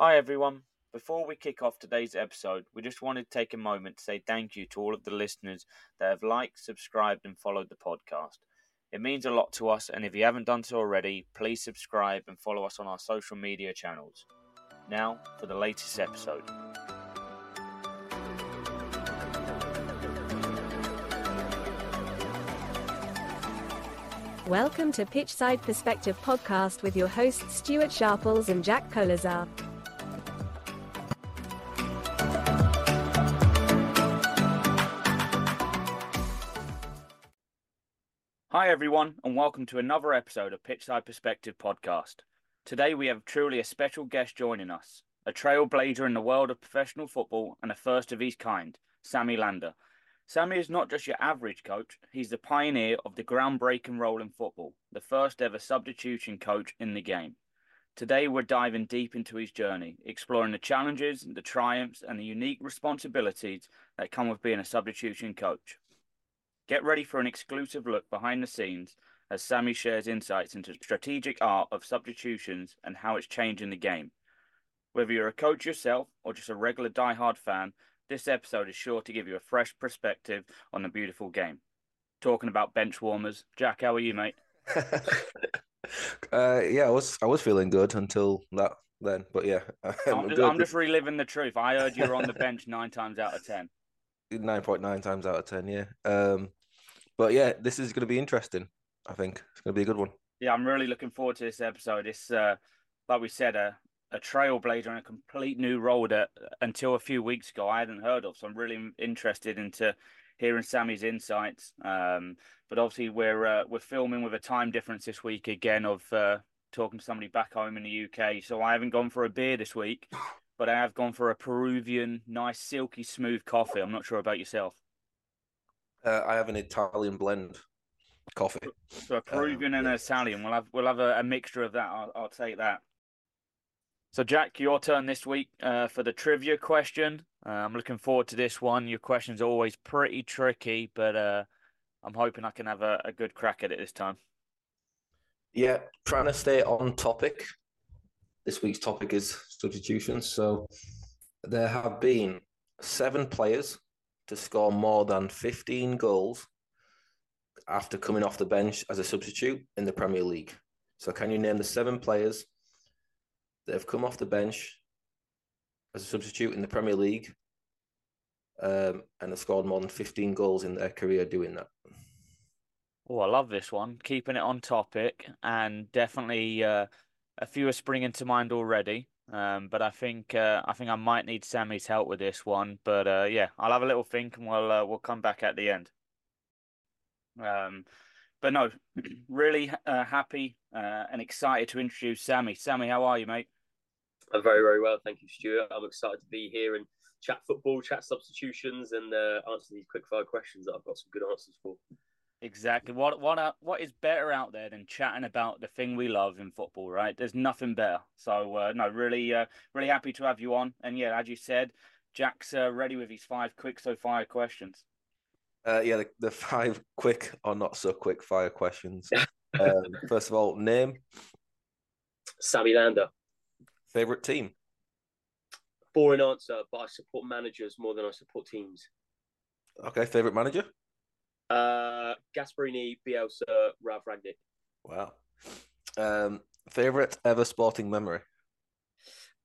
Hi everyone. Before we kick off today's episode, we just wanted to take a moment to say thank you to all of the listeners that have liked, subscribed, and followed the podcast. It means a lot to us, and if you haven't done so already, please subscribe and follow us on our social media channels. Now, for the latest episode. Welcome to Pitchside Perspective podcast with your hosts Stuart Sharples and Jack Kolazar. Hi everyone, and welcome to another episode of Pitchside Perspective podcast. Today we have truly a special guest joining us, a trailblazer in the world of professional football and a first of his kind, Sammy Lander. Sammy is not just your average coach, he's the pioneer of the groundbreaking role in football, the first ever substitution coach in the game. Today we're diving deep into his journey, exploring the challenges, the triumphs, and the unique responsibilities that come with being a substitution coach. Get ready for an exclusive look behind the scenes as Sammy shares insights into the strategic art of substitutions and how it's changing the game. Whether you're a coach yourself or just a regular die-hard fan, this episode is sure to give you a fresh perspective on the beautiful game. Talking about bench warmers, Jack, how are you, mate? uh, yeah, I was I was feeling good until that then, but yeah, I'm just, I'm just reliving the truth. I heard you were on the bench nine times out of ten. Nine point nine times out of ten, yeah. Um, but yeah, this is going to be interesting. I think it's going to be a good one. Yeah, I'm really looking forward to this episode. It's uh, like we said, a a trailblazer and a complete new role that until a few weeks ago I hadn't heard of. So I'm really interested into hearing Sammy's insights. Um, but obviously we're uh, we're filming with a time difference this week again of uh, talking to somebody back home in the UK. So I haven't gone for a beer this week, but I have gone for a Peruvian, nice, silky, smooth coffee. I'm not sure about yourself. Uh, I have an Italian blend coffee. So a Peruvian um, and an Italian. We'll have we'll have a, a mixture of that. I'll, I'll, take that. So Jack, your turn this week uh, for the trivia question. Uh, I'm looking forward to this one. Your question's always pretty tricky, but uh, I'm hoping I can have a, a good crack at it this time. Yeah, trying to stay on topic. This week's topic is substitutions. So there have been seven players to score more than 15 goals after coming off the bench as a substitute in the Premier League. So, can you name the seven players that have come off the bench as a substitute in the Premier League um, and have scored more than 15 goals in their career doing that? Oh, I love this one. Keeping it on topic, and definitely uh, a few are springing to mind already. Um, but I think uh, I think I might need Sammy's help with this one. But uh, yeah, I'll have a little think and we'll uh, we'll come back at the end. Um, but no, really uh, happy uh, and excited to introduce Sammy. Sammy, how are you, mate? I'm very very well, thank you, Stuart. I'm excited to be here and chat football, chat substitutions, and uh, answer these quick fire questions that I've got some good answers for. Exactly. What what what is better out there than chatting about the thing we love in football, right? There's nothing better. So uh, no, really, uh, really happy to have you on. And yeah, as you said, Jack's uh, ready with his five quick so fire questions. Uh, yeah, the, the, five quick or not so quick fire questions. um, first of all, name. Sammy Lander. Favorite team. Boring answer, but I support managers more than I support teams. Okay, favorite manager. Uh, Gasperini, Bielsa, Ralf Rangnick. Wow. Um, favorite ever sporting memory?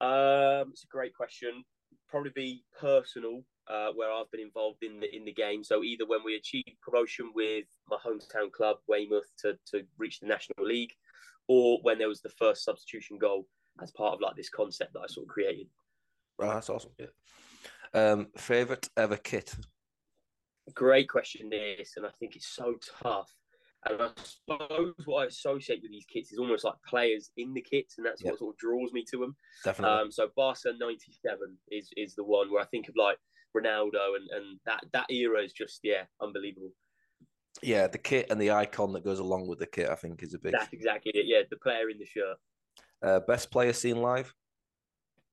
Um, it's a great question. Probably be personal, uh, where I've been involved in the in the game. So either when we achieved promotion with my hometown club Weymouth to to reach the National League, or when there was the first substitution goal as part of like this concept that I sort of created. Right, that's awesome. Yeah. Um, favorite ever kit? Great question, this, and I think it's so tough. And I suppose what I associate with these kits is almost like players in the kits, and that's what sort of draws me to them. Definitely. Um, so Barca '97 is is the one where I think of like Ronaldo, and and that that era is just yeah unbelievable. Yeah, the kit and the icon that goes along with the kit, I think, is a big. That's exactly it. Yeah, the player in the shirt. Uh, best player seen live.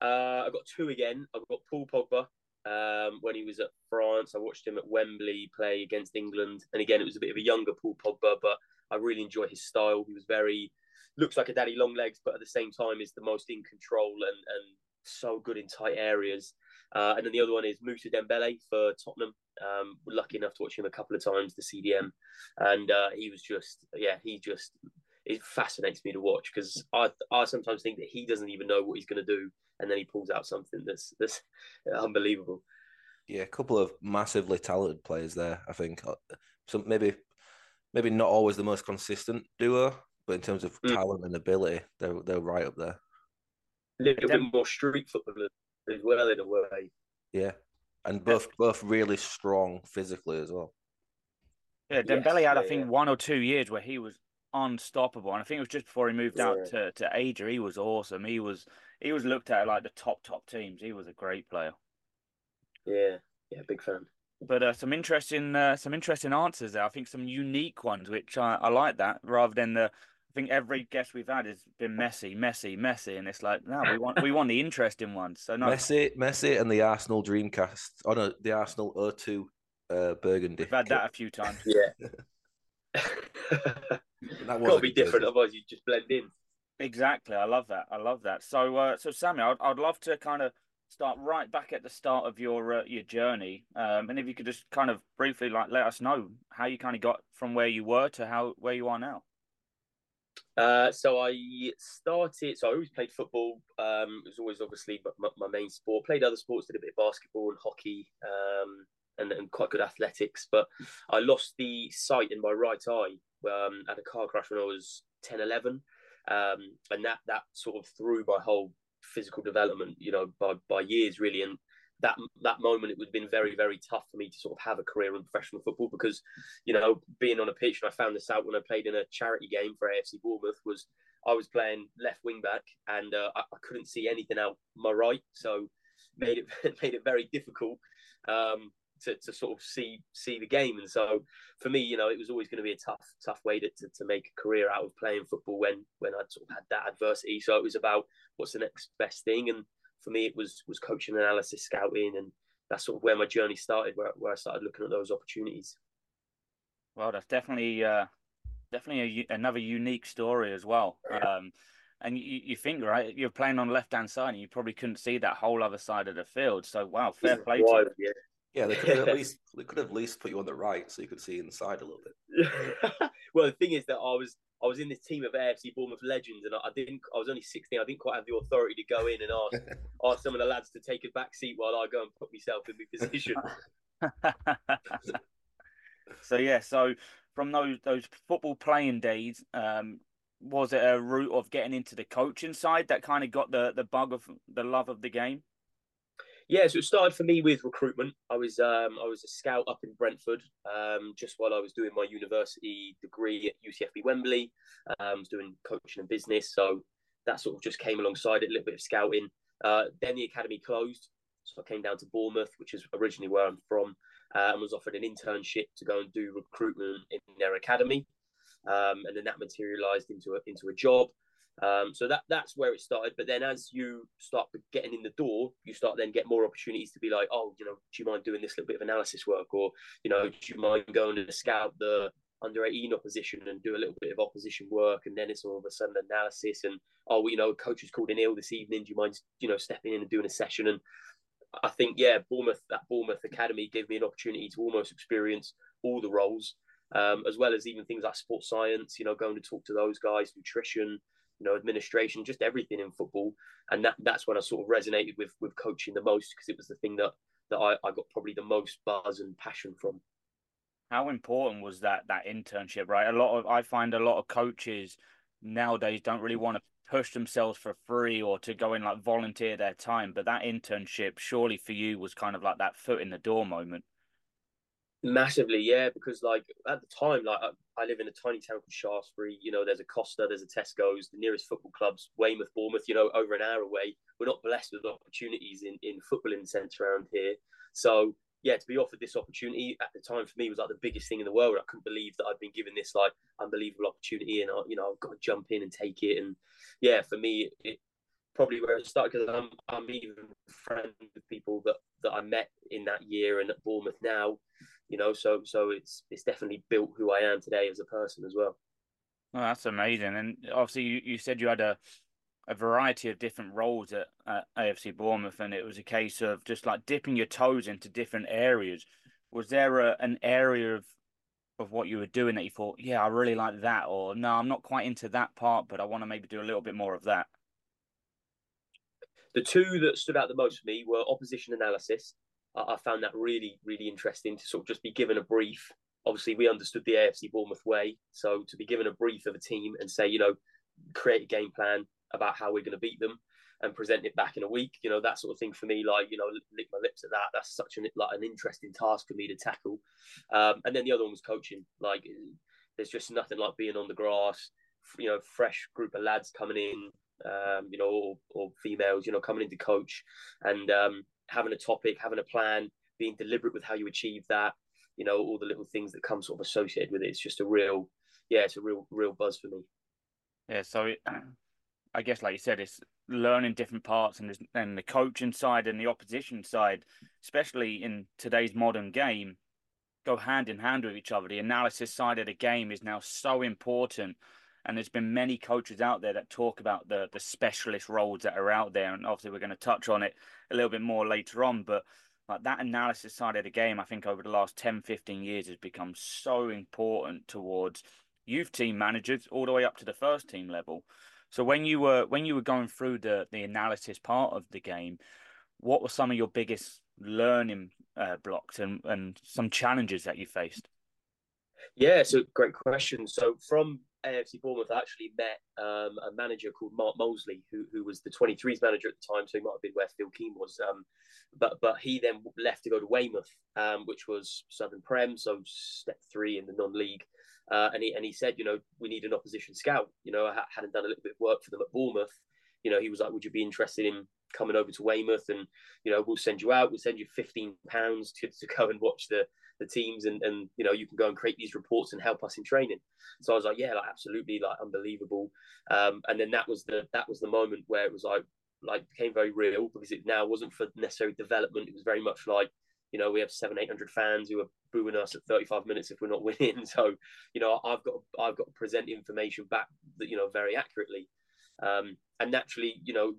Uh, I've got two again. I've got Paul Pogba um, when he was at France. I watched him at Wembley play against England, and again, it was a bit of a younger Paul Pogba, but I really enjoy his style. He was very looks like a daddy long legs, but at the same time is the most in control and and so good in tight areas. Uh, and then the other one is Moussa Dembele for Tottenham. Um, we're lucky enough to watch him a couple of times, the CDM, and uh, he was just, yeah, he just it fascinates me to watch because I I sometimes think that he doesn't even know what he's going to do, and then he pulls out something that's that's unbelievable. Yeah, a couple of massively talented players there. I think uh, so maybe maybe not always the most consistent duo, but in terms of mm. talent and ability, they're they're right up there. A little bit more street football as well in a way. Yeah, and both both really strong physically as well. Yeah, Dembele yes, had I think yeah. one or two years where he was unstoppable, and I think it was just before he moved yeah. out to to Aja. He was awesome. He was he was looked at like the top top teams. He was a great player. Yeah, yeah, big fan. But uh, some interesting uh, some interesting answers there. I think some unique ones, which I, I like that rather than the I think every guest we've had has been Messi, Messi, Messi, and it's like no, we want we want the interesting ones. So no, Messi, Messi, and the Arsenal Dreamcast. Oh no, the Arsenal O2 uh, Burgundy. We've had that a few times. Yeah. that got to be different, otherwise you just blend in. Exactly, I love that. I love that. So, uh, so Sammy, I'd, I'd love to kind of start right back at the start of your uh, your journey, um, and if you could just kind of briefly like let us know how you kind of got from where you were to how where you are now. Uh, so I started. So I always played football. Um, it was always obviously my, my, main sport. Played other sports, did a bit of basketball and hockey, um, and, and, quite good athletics. But I lost the sight in my right eye. Um, had a car crash when I was 10, 11. Um, and that that sort of threw my whole physical development, you know, by by years really. And that that moment it would have been very very tough for me to sort of have a career in professional football because you know being on a pitch and I found this out when I played in a charity game for AFC Bournemouth was I was playing left wing back and uh, I, I, couldn't see anything out my right so made it made it very difficult um, to, to sort of see see the game and so for me you know it was always going to be a tough tough way to, to, to make a career out of playing football when when I'd sort of had that adversity so it was about what's the next best thing and for me, it was was coaching analysis, scouting, and that's sort of where my journey started, where, where I started looking at those opportunities. Well, that's definitely uh, definitely a, another unique story as well. Um, and you, you think right, you're playing on the left hand side, and you probably couldn't see that whole other side of the field. So wow, fair play to you. Yeah. Yeah, they could have at least they could have at least put you on the right so you could see inside a little bit. well, the thing is that I was I was in this team of AFC Bournemouth legends, and I, I didn't. I was only sixteen. I didn't quite have the authority to go in and ask ask some of the lads to take a back seat while I go and put myself in the position. so yeah, so from those those football playing days, um, was it a route of getting into the coaching side that kind of got the the bug of the love of the game? Yeah, so it started for me with recruitment. I was um, I was a scout up in Brentford um, just while I was doing my university degree at UCFB Wembley. Um, I was doing coaching and business, so that sort of just came alongside it, a little bit of scouting. Uh, then the academy closed, so I came down to Bournemouth, which is originally where I'm from, uh, and was offered an internship to go and do recruitment in their academy. Um, and then that materialised into a into a job. Um, so that that's where it started. But then as you start getting in the door, you start then get more opportunities to be like, oh, you know, do you mind doing this little bit of analysis work, or you know, do you mind going to scout the under 18 opposition and do a little bit of opposition work, and then it's all of a sudden analysis and oh, you know, coach has called in ill this evening. Do you mind, you know, stepping in and doing a session? And I think yeah, Bournemouth that Bournemouth Academy gave me an opportunity to almost experience all the roles. Um, as well as even things like sports science, you know, going to talk to those guys, nutrition, you know, administration, just everything in football. And that that's when I sort of resonated with with coaching the most because it was the thing that that I, I got probably the most buzz and passion from. How important was that that internship, right? A lot of I find a lot of coaches nowadays don't really want to push themselves for free or to go and like volunteer their time. But that internship surely for you was kind of like that foot in the door moment. Massively, yeah, because like at the time, like I, I, live in a tiny town called Shaftesbury. You know, there's a Costa, there's a Tesco's, the nearest football clubs, Weymouth, Bournemouth. You know, over an hour away. We're not blessed with opportunities in in footballing sense around here. So yeah, to be offered this opportunity at the time for me was like the biggest thing in the world. I couldn't believe that I'd been given this like unbelievable opportunity, and I, you know I've got to jump in and take it. And yeah, for me, it, probably where it started because I'm I'm even friends with people that that I met in that year and at Bournemouth now you know so so it's it's definitely built who i am today as a person as well oh, that's amazing and obviously you, you said you had a a variety of different roles at, at AFC Bournemouth, and it was a case of just like dipping your toes into different areas. Was there a, an area of of what you were doing that you thought, yeah, I really like that, or no, I'm not quite into that part, but I want to maybe do a little bit more of that? The two that stood out the most for me were opposition analysis. I, I found that really, really interesting to sort of just be given a brief. Obviously, we understood the AFC Bournemouth way, so to be given a brief of a team and say, you know, create a game plan about how we're going to beat them and present it back in a week. You know, that sort of thing for me, like, you know, lick my lips at that. That's such an like an interesting task for me to tackle. Um, and then the other one was coaching. Like there's just nothing like being on the grass, you know, fresh group of lads coming in, um, you know, or, or, females, you know, coming in to coach and um, having a topic, having a plan, being deliberate with how you achieve that, you know, all the little things that come sort of associated with it. It's just a real, yeah, it's a real, real buzz for me. Yeah. So I guess, like you said, it's learning different parts and and the coaching side and the opposition side, especially in today's modern game, go hand in hand with each other. The analysis side of the game is now so important, and there's been many coaches out there that talk about the the specialist roles that are out there, and obviously we're going to touch on it a little bit more later on, but. Like that analysis side of the game, I think over the last 10, 15 years has become so important towards youth team managers all the way up to the first team level. So when you were when you were going through the the analysis part of the game, what were some of your biggest learning uh, blocks and and some challenges that you faced? Yeah, so great question. So from AFC Bournemouth, actually met um, a manager called Mark Molesley, who who was the 23s manager at the time, so he might have been where Phil Keane was. Um, but but he then left to go to Weymouth, um, which was Southern Prem, so step three in the non-league. Uh, and he and he said, you know, we need an opposition scout. You know, I hadn't done a little bit of work for them at Bournemouth. You know, he was like, would you be interested in coming over to Weymouth and you know we'll send you out. We'll send you fifteen pounds to, to go and watch the the teams and and you know you can go and create these reports and help us in training. So I was like, yeah, like absolutely, like unbelievable. Um, and then that was the that was the moment where it was like like became very real because it now wasn't for necessary development. It was very much like you know, we have seven, eight hundred fans who are booing us at 35 minutes if we're not winning. So, you know, I've got I've got to present information back that you know very accurately. Um, and naturally, you know,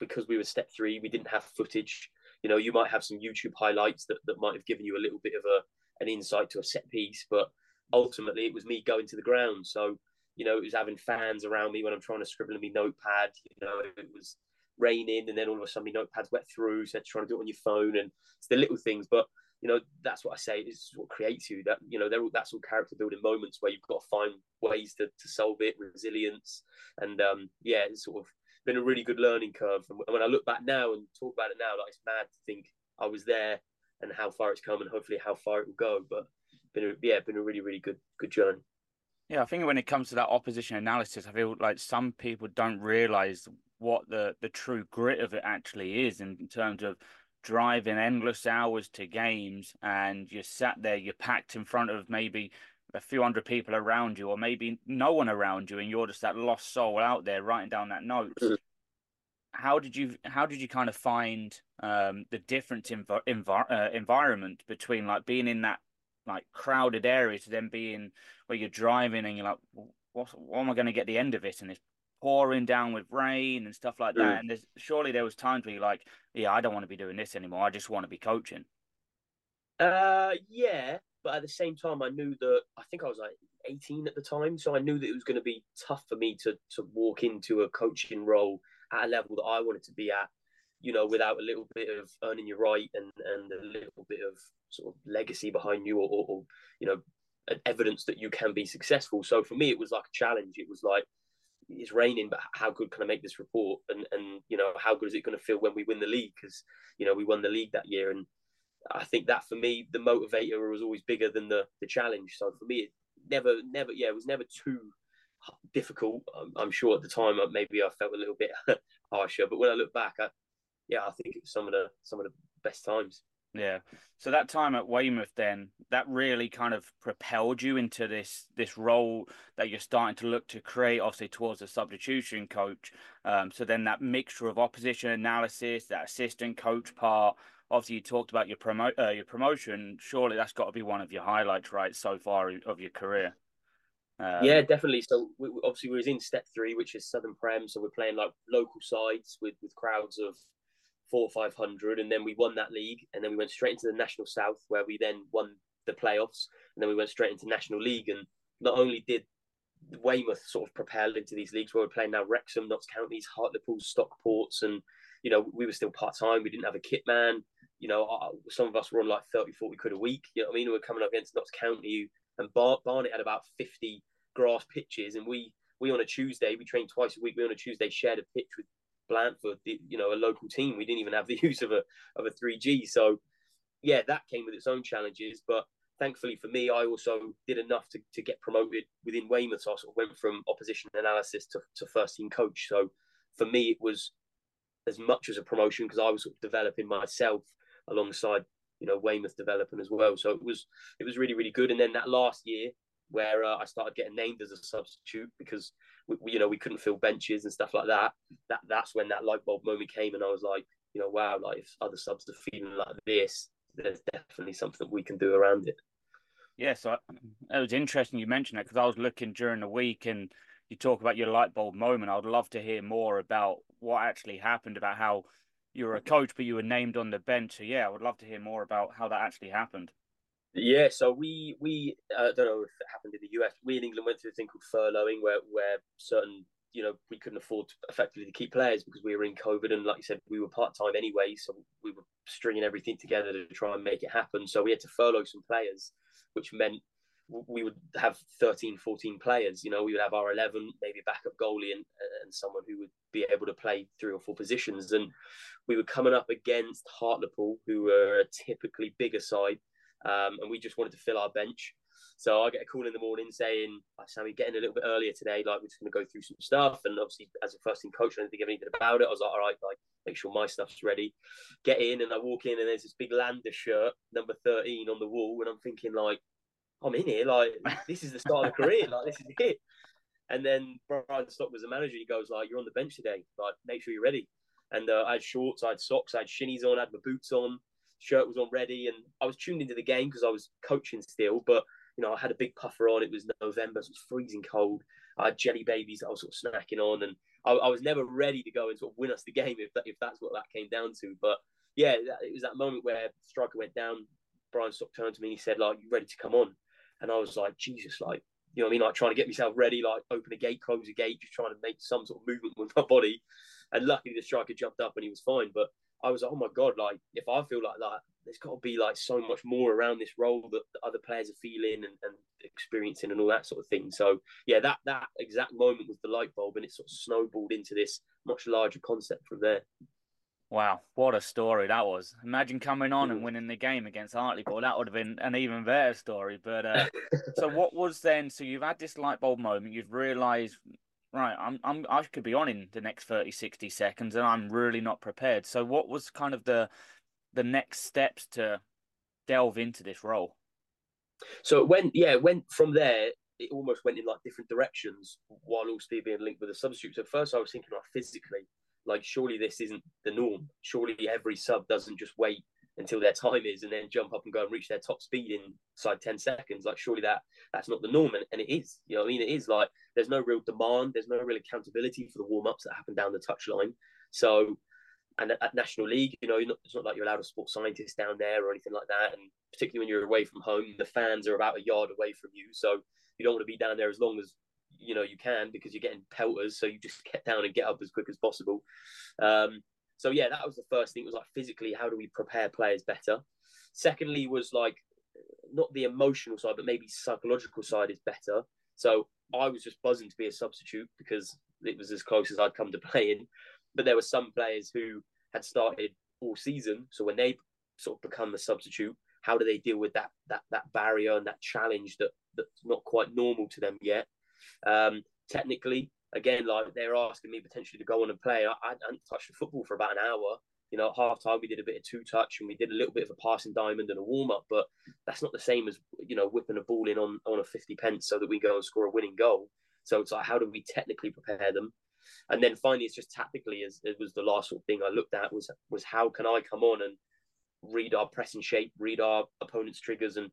because we were step three, we didn't have footage. You know, you might have some YouTube highlights that, that might have given you a little bit of a an insight to a set piece, but ultimately it was me going to the ground. So, you know, it was having fans around me when I'm trying to scribble in my notepad. You know, it was raining, and then all of a sudden my notepad's wet through, so trying to do it on your phone, and it's the little things. But you know, that's what I say. Is what creates you. That you know, they're all, that's all character building moments where you've got to find ways to, to solve it, resilience, and um, yeah, it's sort of been a really good learning curve. And when I look back now and talk about it now, like it's mad to think I was there and how far it's come, and hopefully how far it will go. But been a, yeah, been a really really good good journey. Yeah, I think when it comes to that opposition analysis, I feel like some people don't realize what the the true grit of it actually is in terms of driving endless hours to games and you're sat there you're packed in front of maybe a few hundred people around you or maybe no one around you and you're just that lost soul out there writing down that note mm. How did you how did you kind of find um, the different in env- uh, environment between like being in that like crowded area to then being where you're driving and you're like what, what am I going to get the end of it and it's pouring down with rain and stuff like that. Mm. And there's surely there was times where you're like, yeah, I don't want to be doing this anymore. I just want to be coaching. Uh, yeah, but at the same time, I knew that I think I was like 18 at the time, so I knew that it was going to be tough for me to to walk into a coaching role at a level that I wanted to be at. You know, without a little bit of earning your right and and a little bit of sort of legacy behind you, or, or, or you know, evidence that you can be successful. So for me, it was like a challenge. It was like it's raining, but how good can I make this report? And and you know, how good is it going to feel when we win the league? Because you know, we won the league that year, and I think that for me, the motivator was always bigger than the the challenge. So for me, it never, never, yeah, it was never too difficult. I'm, I'm sure at the time, uh, maybe I felt a little bit harsher, but when I look back, I, yeah, I think it was some of the some of the best times. Yeah. So that time at Weymouth, then that really kind of propelled you into this this role that you're starting to look to create, obviously towards a substitution coach. Um, so then that mixture of opposition analysis, that assistant coach part. Obviously, you talked about your promo uh, your promotion. Surely that's got to be one of your highlights, right, so far of your career. Um, yeah, definitely. So we, obviously we was in step three, which is Southern Prem. So we're playing like local sides with with crowds of four or five hundred, and then we won that league, and then we went straight into the National South, where we then won the playoffs, and then we went straight into National League. And not only did Weymouth sort of propel into these leagues where we're playing now Wrexham, Notts Counties, Hartlepool, Stockports, and you know we were still part time. We didn't have a kit man. You know, some of us were on like 30, 40 quid a week. You know what I mean? We are coming up against Notts County, and Bar- Barnet had about 50 grass pitches, and we we on a Tuesday we trained twice a week. We on a Tuesday shared a pitch with Blandford, the, you know, a local team. We didn't even have the use of a of a three G. So yeah, that came with its own challenges, but thankfully for me, I also did enough to, to get promoted within Weymouth. So I sort of went from opposition analysis to, to first team coach. So for me, it was as much as a promotion because I was sort of developing myself alongside you know Weymouth developing as well. So it was it was really really good. And then that last year where uh, I started getting named as a substitute because we, we, you know we couldn't fill benches and stuff like that. That that's when that light bulb moment came, and I was like, you know, wow, like if other subs are feeling like this, there's definitely something we can do around it. Yeah, so it was interesting you mentioned that because I was looking during the week and you talk about your light bulb moment. I'd love to hear more about what actually happened, about how you were a coach, but you were named on the bench. So yeah, I would love to hear more about how that actually happened. Yeah, so we we uh, don't know if it happened in the US. We in England went through a thing called furloughing, where where certain you know we couldn't afford to effectively to keep players because we were in COVID, and like you said, we were part time anyway, so we were stringing everything together to try and make it happen. So we had to furlough some players, which meant we would have 13, 14 players. You know, we would have our 11, maybe backup goalie and, and someone who would be able to play three or four positions. And we were coming up against Hartlepool, who were a typically bigger side. Um, and we just wanted to fill our bench. So I get a call in the morning saying, Sammy, getting a little bit earlier today. Like, we're just going to go through some stuff. And obviously, as a first team coach, I didn't think anything about it. I was like, all right, like, make sure my stuff's ready. Get in, and I walk in, and there's this big Lander shirt, number 13, on the wall. And I'm thinking, like, I'm in here. Like, this is the start of the career. Like, this is it. And then Brian Stock was the manager. He goes, like, you're on the bench today. Like, make sure you're ready. And uh, I had shorts, I had socks, I had shinies on, I had my boots on, shirt was on ready. And I was tuned into the game because I was coaching still. But, you know, I had a big puffer on. It was November, so it was freezing cold. I had jelly babies I was sort of snacking on. And I, I was never ready to go and sort of win us the game if, that, if that's what that came down to. But yeah, it was that moment where striker went down. Brian Stock turned to me and he said, like, you ready to come on? And I was like, Jesus, like, you know what I mean? Like trying to get myself ready, like open a gate, close a gate, just trying to make some sort of movement with my body. And luckily the striker jumped up and he was fine. But I was like, oh my God, like if I feel like that, there's got to be like so much more around this role that other players are feeling and, and experiencing and all that sort of thing. So yeah, that that exact moment was the light bulb and it sort of snowballed into this much larger concept from there. Wow, what a story that was! Imagine coming on and winning the game against Hartlepool. That would have been an even better story. But uh, so, what was then? So you've had this light bulb moment. You've realised, right? I'm, I'm, I could be on in the next 30, 60 seconds, and I'm really not prepared. So, what was kind of the the next steps to delve into this role? So it went, yeah, it went from there. It almost went in like different directions while all also being linked with the substitute. So at first, I was thinking like physically like, surely this isn't the norm. Surely every sub doesn't just wait until their time is and then jump up and go and reach their top speed inside 10 seconds. Like, surely that that's not the norm. And, and it is, you know I mean? It is like there's no real demand, there's no real accountability for the warm ups that happen down the touchline. So, and at, at National League, you know, not, it's not like you're allowed a sports scientist down there or anything like that. And particularly when you're away from home, the fans are about a yard away from you. So, you don't want to be down there as long as you know you can because you're getting pelters, so you just get down and get up as quick as possible. Um, so yeah, that was the first thing. It was like physically, how do we prepare players better? Secondly, was like not the emotional side, but maybe psychological side is better. So I was just buzzing to be a substitute because it was as close as I'd come to playing. But there were some players who had started all season, so when they sort of become a substitute, how do they deal with that that that barrier and that challenge that that's not quite normal to them yet? Um, technically, again, like they're asking me potentially to go on and play. I, I hadn't touched the football for about an hour. You know, at half time we did a bit of two touch and we did a little bit of a passing diamond and a warm up, but that's not the same as you know whipping a ball in on on a fifty pence so that we go and score a winning goal. So it's like how do we technically prepare them? And then finally, it's just tactically. As it was the last sort of thing I looked at was was how can I come on and read our pressing shape, read our opponent's triggers, and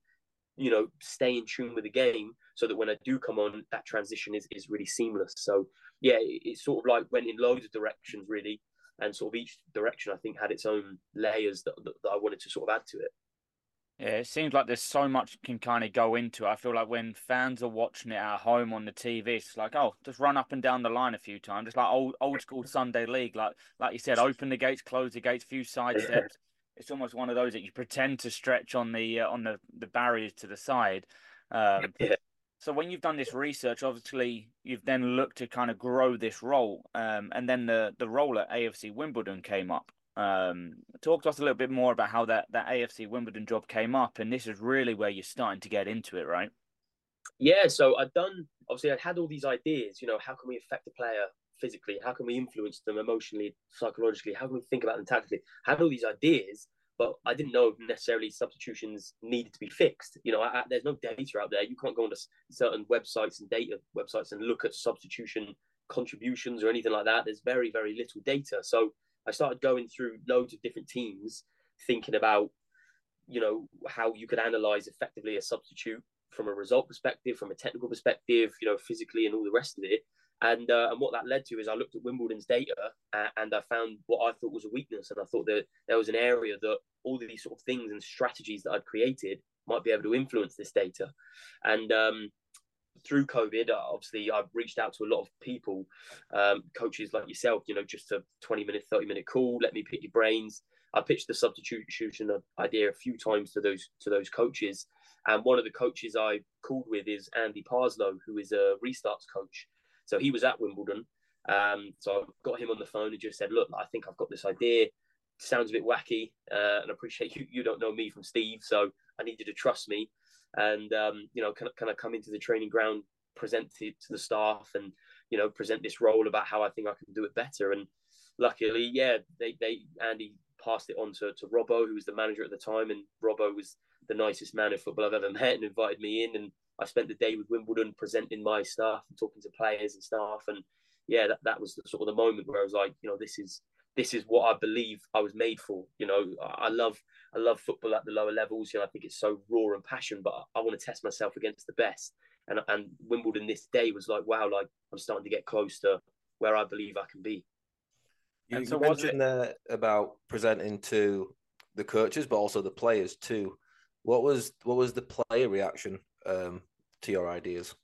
you know, stay in tune with the game so that when I do come on, that transition is, is really seamless. So yeah, it, it sort of like went in loads of directions really. And sort of each direction I think had its own layers that, that, that I wanted to sort of add to it. Yeah, it seems like there's so much can kind of go into it. I feel like when fans are watching it at home on the TV, it's like, oh, just run up and down the line a few times. It's like old old school Sunday league, like like you said, open the gates, close the gates, few side steps. It's almost one of those that you pretend to stretch on the uh, on the, the barriers to the side. Um, yeah. So when you've done this research, obviously you've then looked to kind of grow this role, um, and then the the role at AFC Wimbledon came up. Um, talk to us a little bit more about how that, that AFC Wimbledon job came up, and this is really where you're starting to get into it, right? Yeah, so I'd done obviously I'd had all these ideas. You know, how can we affect a player physically? How can we influence them emotionally, psychologically? How can we think about them tactically? I had all these ideas, but I didn't know necessarily substitutions needed to be fixed. You know, I, I, there's no data out there. You can't go onto certain websites and data websites and look at substitution contributions or anything like that. There's very, very little data. So I started going through loads of different teams, thinking about, you know, how you could analyze effectively a substitute from a result perspective, from a technical perspective, you know, physically and all the rest of it. And uh, and what that led to is I looked at Wimbledon's data uh, and I found what I thought was a weakness, and I thought that there was an area that all these sort of things and strategies that I'd created might be able to influence this data. And um, through COVID, uh, obviously, I've reached out to a lot of people, um, coaches like yourself, you know, just a 20 minute, 30 minute call, let me pick your brains. I pitched the substitution idea a few times to those to those coaches. And one of the coaches I called with is Andy Parslow, who is a restarts coach. So he was at Wimbledon. Um, so I got him on the phone and just said, look, I think I've got this idea. Sounds a bit wacky, uh, and I appreciate you. You don't know me from Steve, so I need you to trust me and um, you know can, can I come into the training ground present to, to the staff and you know present this role about how I think I can do it better and luckily yeah they, they Andy passed it on to, to Robbo who was the manager at the time and Robbo was the nicest man in football I've ever met and invited me in and I spent the day with Wimbledon presenting my stuff and talking to players and staff and yeah that, that was the sort of the moment where I was like you know this is this is what I believe I was made for you know I love I love football at the lower levels. You know, I think it's so raw and passion, but I, I want to test myself against the best. And and Wimbledon this day was like, wow, like I'm starting to get close to where I believe I can be. You, so you mentioned there about presenting to the coaches, but also the players too. What was what was the player reaction um, to your ideas?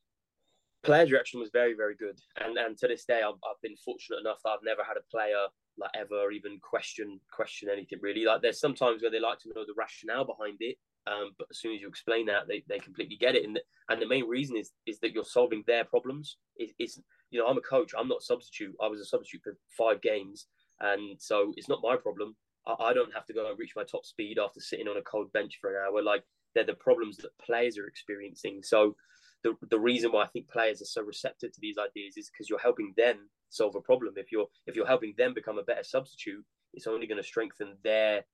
Player direction was very, very good, and and to this day, I've, I've been fortunate enough that I've never had a player like ever even question question anything really. Like there's sometimes where they like to know the rationale behind it, um, but as soon as you explain that, they, they completely get it. And the, and the main reason is is that you're solving their problems. It, it's you know I'm a coach. I'm not a substitute. I was a substitute for five games, and so it's not my problem. I, I don't have to go and reach my top speed after sitting on a cold bench for an hour. Like they're the problems that players are experiencing. So the, the reason why I think players are so receptive to these ideas is because you're helping them solve a problem. If you're if you're helping them become a better substitute, it's only going to strengthen their,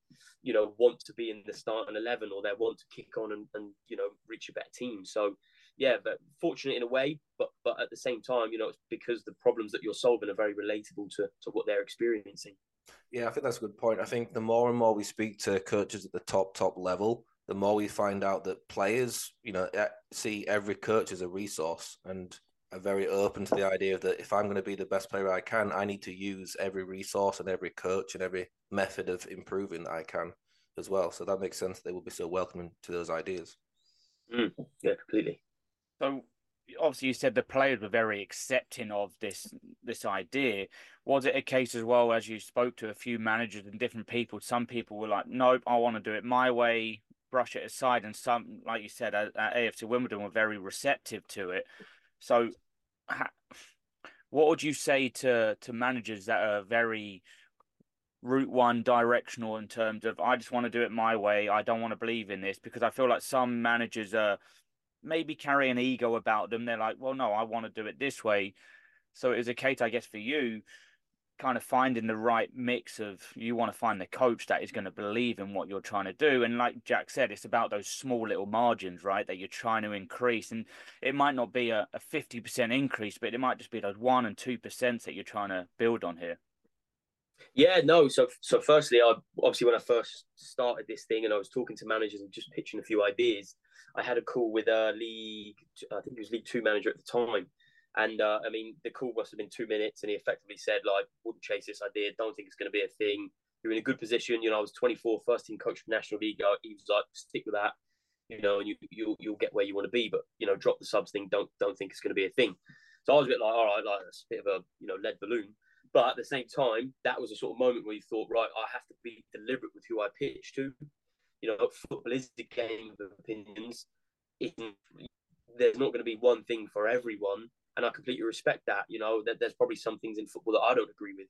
you know, want to be in the starting eleven or their want to kick on and, and you know reach a better team. So yeah, but fortunate in a way, but but at the same time, you know, it's because the problems that you're solving are very relatable to to what they're experiencing. Yeah, I think that's a good point. I think the more and more we speak to coaches at the top top level, the more we find out that players, you know, see every coach as a resource and are very open to the idea that if I'm going to be the best player I can, I need to use every resource and every coach and every method of improving that I can as well. So that makes sense. They will be so welcoming to those ideas. Mm, yeah, completely. So obviously you said the players were very accepting of this this idea was it a case as well as you spoke to a few managers and different people some people were like nope i want to do it my way brush it aside, and some, like you said, at, at AFC Wimbledon were very receptive to it. So, ha, what would you say to to managers that are very route one directional in terms of I just want to do it my way. I don't want to believe in this because I feel like some managers are maybe carry an ego about them. They're like, well, no, I want to do it this way. So it was a case, I guess, for you kind of finding the right mix of you want to find the coach that is going to believe in what you're trying to do and like jack said it's about those small little margins right that you're trying to increase and it might not be a, a 50% increase but it might just be those 1 and 2% that you're trying to build on here Yeah, no. So, so firstly, I obviously when I first started this thing and I was talking to managers and just pitching a few ideas, I had a call with a league. I think it was League Two manager at the time, and uh, I mean the call must have been two minutes, and he effectively said like, "Wouldn't chase this idea. Don't think it's going to be a thing. You're in a good position. You know, I was 24, first team coach for National League. He was like, stick with that. You know, and you you'll you'll get where you want to be. But you know, drop the subs thing. Don't don't think it's going to be a thing. So I was a bit like, all right, like that's a bit of a you know lead balloon. But at the same time, that was a sort of moment where you thought, right, I have to be deliberate with who I pitch to. You know, football is a game of opinions. It, there's not going to be one thing for everyone, and I completely respect that. You know, that there's probably some things in football that I don't agree with.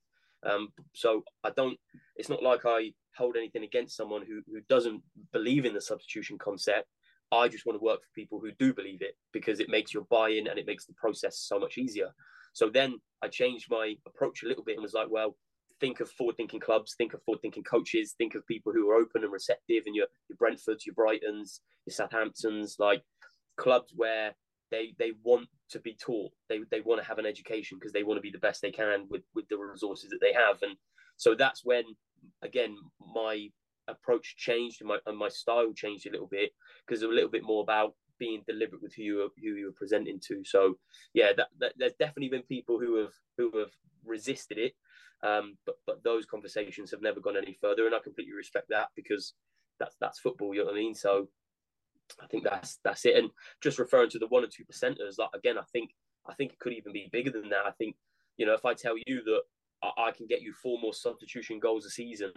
Um, so I don't. It's not like I hold anything against someone who who doesn't believe in the substitution concept. I just want to work for people who do believe it because it makes your buy-in and it makes the process so much easier. So then I changed my approach a little bit and was like, well, think of forward-thinking clubs, think of forward-thinking coaches, think of people who are open and receptive, and your your Brentfords, your Brightons, your Southamptons, like clubs where they they want to be taught, they they want to have an education because they want to be the best they can with with the resources that they have, and so that's when again my approach changed and my and my style changed a little bit because a little bit more about being deliberate with who you are, who you are presenting to. So yeah, that, that, there's definitely been people who have who have resisted it, um, but but those conversations have never gone any further, and I completely respect that because that's that's football. You know what I mean? So I think that's that's it. And just referring to the one or two percenters, like again, I think I think it could even be bigger than that. I think you know if I tell you that I, I can get you four more substitution goals a season,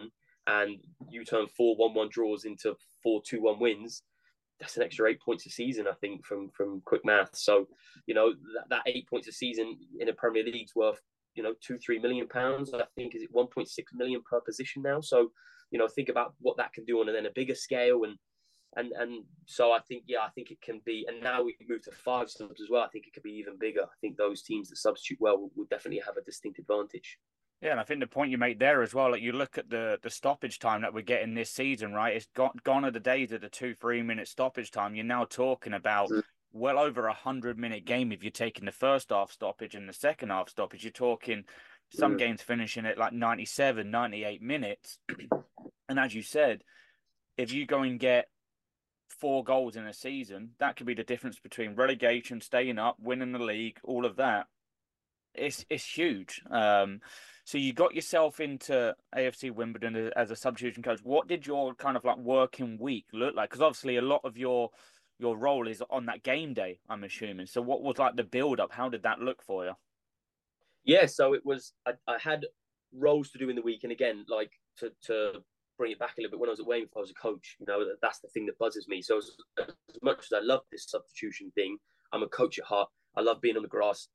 and you turn four one one draws into four two one wins that's an extra eight points a season, I think, from from quick math. So, you know, that, that eight points a season in a Premier League's worth, you know, two, three million pounds. I think is it 1.6 million per position now. So, you know, think about what that can do on and then a bigger scale. And and and so I think, yeah, I think it can be. And now we move to five subs as well. I think it could be even bigger. I think those teams that substitute well will, will definitely have a distinct advantage. Yeah, and I think the point you make there as well, like you look at the the stoppage time that we're getting this season, right? It's got gone are the days of the two three minute stoppage time. You're now talking about mm. well over a hundred minute game if you're taking the first half stoppage and the second half stoppage. You're talking some mm. games finishing at like 97, 98 minutes. and as you said, if you go and get four goals in a season, that could be the difference between relegation, staying up, winning the league, all of that. It's it's huge. Um, so you got yourself into AFC Wimbledon as a substitution coach. What did your kind of like working week look like? Because obviously a lot of your your role is on that game day. I'm assuming. So what was like the build up? How did that look for you? Yeah, so it was. I, I had roles to do in the week, and again, like to to bring it back a little bit. When I was at Weymouth, I was a coach. You know, that's the thing that buzzes me. So as, as much as I love this substitution thing, I'm a coach at heart. I love being on the grass.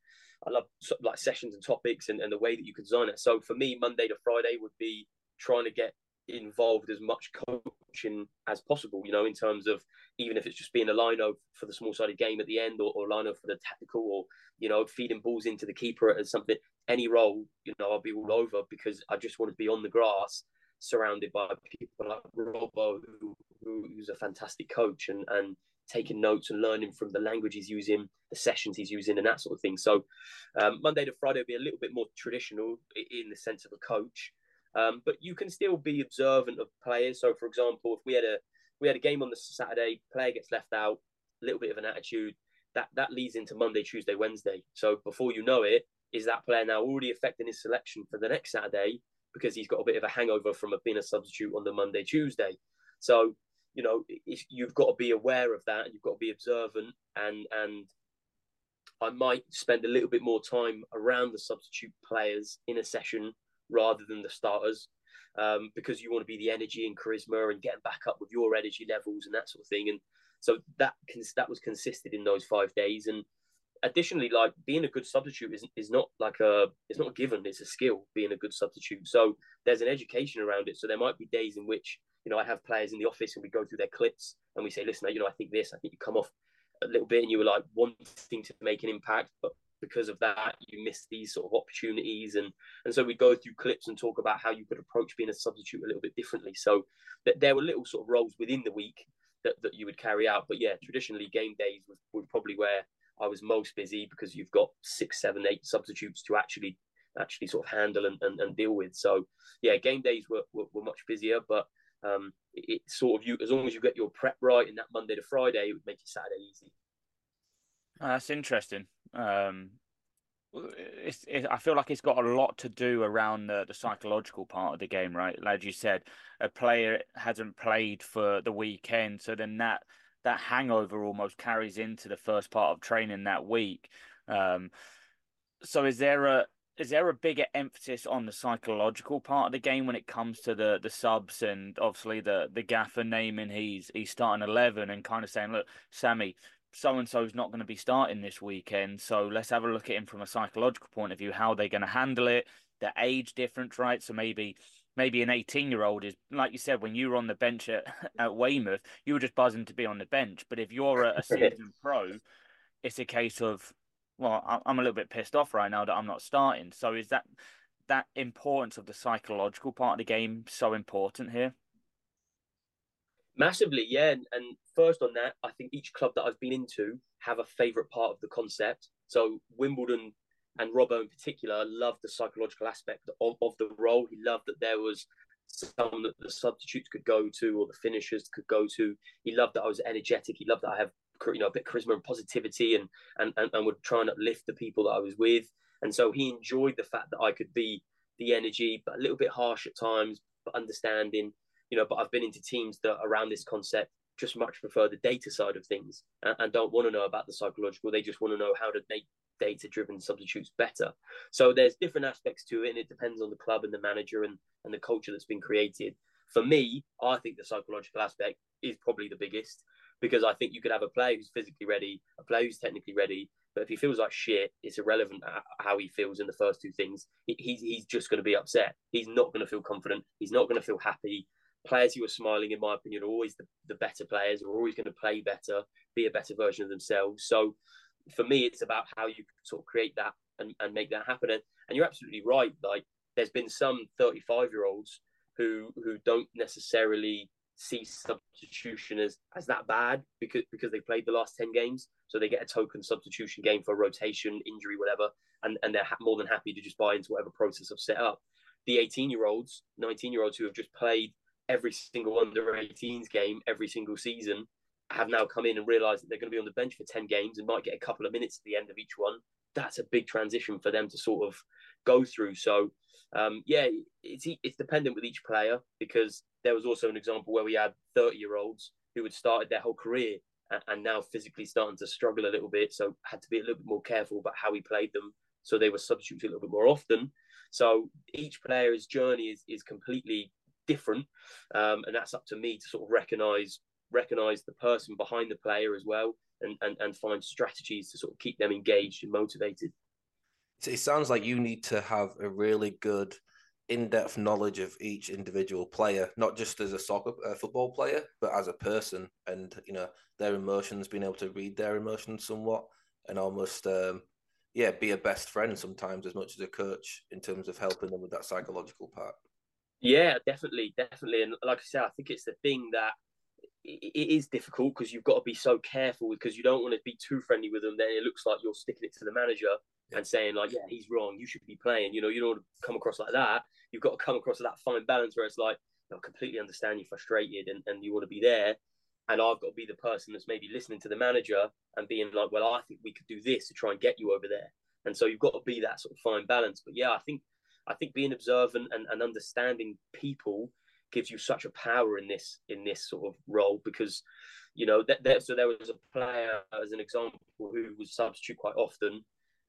I love like sessions and topics and, and the way that you can design it. So for me, Monday to Friday would be trying to get involved as much coaching as possible, you know, in terms of even if it's just being a lino for the small sided game at the end or, or lino for the tactical or, you know, feeding balls into the keeper as something, any role, you know, I'll be all over because I just want to be on the grass surrounded by people like Robbo, who, who's a fantastic coach and, and taking notes and learning from the language he's using, the sessions he's using, and that sort of thing. So um, Monday to Friday will be a little bit more traditional in the sense of a coach, um, but you can still be observant of players. So, for example, if we had a we had a game on the Saturday, player gets left out, a little bit of an attitude. That that leads into Monday, Tuesday, Wednesday. So before you know it, is that player now already affecting his selection for the next Saturday because he's got a bit of a hangover from being a substitute on the Monday, Tuesday. So you know if you've got to be aware of that you've got to be observant and and I might spend a little bit more time around the substitute players in a session rather than the starters um, because you want to be the energy and charisma and getting back up with your energy levels and that sort of thing and so that that was consisted in those five days and additionally like being a good substitute is, is not like a it's not a given it's a skill being a good substitute so there's an education around it so there might be days in which you know, I have players in the office and we go through their clips and we say, listen, you know, I think this, I think you come off a little bit and you were like wanting to make an impact, but because of that, you miss these sort of opportunities. And and so we go through clips and talk about how you could approach being a substitute a little bit differently. So that there were little sort of roles within the week that, that you would carry out. But yeah, traditionally game days were, were probably where I was most busy because you've got six, seven, eight substitutes to actually actually sort of handle and, and, and deal with. So yeah, game days were, were, were much busier, but um, it, it, sort of you as long as you get your prep right in that Monday to Friday, it would make your Saturday easy. Oh, that's interesting. Um, it's, it, I feel like it's got a lot to do around the, the psychological part of the game, right? Like you said, a player hasn't played for the weekend, so then that that hangover almost carries into the first part of training that week. Um, so is there a is there a bigger emphasis on the psychological part of the game when it comes to the the subs and obviously the the gaffer naming he's he's starting eleven and kind of saying, look, Sammy, so and so's not going to be starting this weekend, so let's have a look at him from a psychological point of view. How they're they going to handle it? The age difference, right? So maybe maybe an 18 year old is like you said when you were on the bench at, at Weymouth, you were just buzzing to be on the bench. But if you're a, a seasoned pro, it's a case of well, I'm a little bit pissed off right now that I'm not starting. So is that that importance of the psychological part of the game so important here? Massively, yeah. And, and first on that, I think each club that I've been into have a favourite part of the concept. So Wimbledon and Robbo in particular loved the psychological aspect of, of the role. He loved that there was someone that the substitutes could go to or the finishers could go to. He loved that I was energetic. He loved that I have you know a bit of charisma and positivity and, and and and would try and uplift the people that I was with. And so he enjoyed the fact that I could be the energy, but a little bit harsh at times, but understanding. You know, but I've been into teams that around this concept just much prefer the data side of things and, and don't want to know about the psychological. They just want to know how to make data driven substitutes better. So there's different aspects to it, and it depends on the club and the manager and, and the culture that's been created. For me, I think the psychological aspect is probably the biggest because I think you could have a player who's physically ready, a player who's technically ready, but if he feels like shit, it's irrelevant how he feels in the first two things. He's, he's just going to be upset. He's not going to feel confident. He's not going to feel happy. Players who are smiling, in my opinion, are always the, the better players, are always going to play better, be a better version of themselves. So for me, it's about how you sort of create that and, and make that happen. And, and you're absolutely right. Like there's been some 35 year olds who who don't necessarily see substitution as, as that bad because because they played the last 10 games so they get a token substitution game for rotation injury whatever and, and they're ha- more than happy to just buy into whatever process i've set up the 18 year olds 19 year olds who have just played every single under 18s game every single season have now come in and realized that they're going to be on the bench for 10 games and might get a couple of minutes at the end of each one that's a big transition for them to sort of go through so um, yeah it's it's dependent with each player because there was also an example where we had 30 year olds who had started their whole career and, and now physically starting to struggle a little bit. So had to be a little bit more careful about how we played them. So they were substituted a little bit more often. So each player's journey is, is completely different. Um, and that's up to me to sort of recognize recognize the person behind the player as well and, and, and find strategies to sort of keep them engaged and motivated. It sounds like you need to have a really good in-depth knowledge of each individual player, not just as a soccer uh, football player, but as a person, and you know their emotions, being able to read their emotions somewhat, and almost um, yeah, be a best friend sometimes as much as a coach in terms of helping them with that psychological part. Yeah, definitely, definitely, and like I said, I think it's the thing that it is difficult because you've got to be so careful because you don't want to be too friendly with them. Then it looks like you're sticking it to the manager yeah. and saying like, yeah, he's wrong. You should be playing. You know, you don't want to come across like that. You've got to come across that fine balance where it's like, I completely understand you're frustrated and, and you want to be there. And I've got to be the person that's maybe listening to the manager and being like, well, I think we could do this to try and get you over there. And so you've got to be that sort of fine balance. But yeah, I think I think being observant and, and understanding people gives you such a power in this in this sort of role because you know that, that so there was a player as an example who was substitute quite often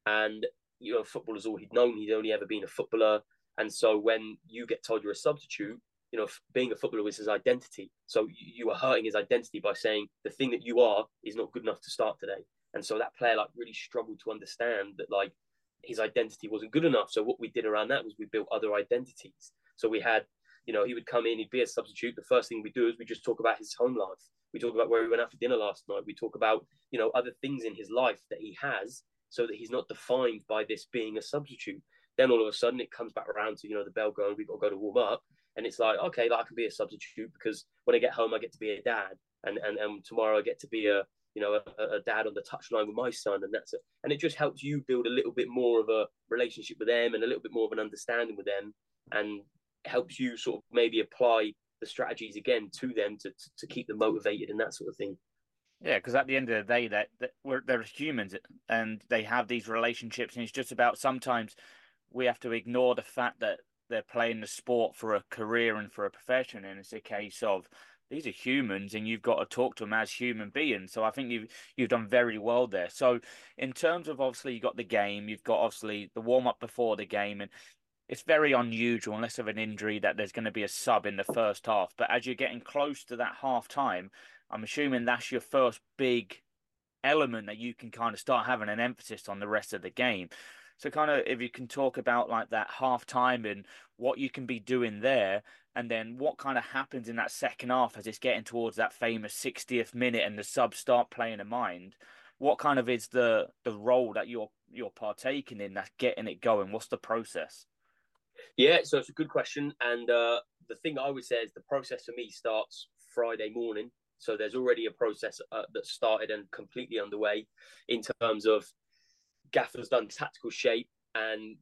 and you know football is all he'd known. He'd only ever been a footballer. And so when you get told you're a substitute you know being a footballer was his identity. So you are hurting his identity by saying the thing that you are is not good enough to start today. And so that player like really struggled to understand that like his identity wasn't good enough. So what we did around that was we built other identities. So we had you know, he would come in, he'd be a substitute. The first thing we do is we just talk about his home life. We talk about where he went out for dinner last night. We talk about, you know, other things in his life that he has so that he's not defined by this being a substitute. Then all of a sudden it comes back around to, you know, the bell going, we've got to go to warm up. And it's like, okay, like I can be a substitute because when I get home, I get to be a dad. And, and, and tomorrow I get to be a, you know a, a dad on the touchline with my son, and that's it. And it just helps you build a little bit more of a relationship with them and a little bit more of an understanding with them, and helps you sort of maybe apply the strategies again to them to to, keep them motivated and that sort of thing. Yeah, because at the end of the day, that, that we're they're humans and they have these relationships, and it's just about sometimes we have to ignore the fact that they're playing the sport for a career and for a profession, and it's a case of these are humans, and you've got to talk to them as human beings. So I think you've you've done very well there. So in terms of obviously you've got the game, you've got obviously the warm up before the game, and it's very unusual unless of an injury that there's going to be a sub in the first half. But as you're getting close to that half time, I'm assuming that's your first big element that you can kind of start having an emphasis on the rest of the game. So kind of if you can talk about like that half time and what you can be doing there and then what kind of happens in that second half as it's getting towards that famous 60th minute and the subs start playing a mind what kind of is the the role that you're you're partaking in that's getting it going what's the process yeah so it's a good question and uh the thing i would say is the process for me starts friday morning so there's already a process uh, that started and completely underway in terms of Gaffer's done tactical shape and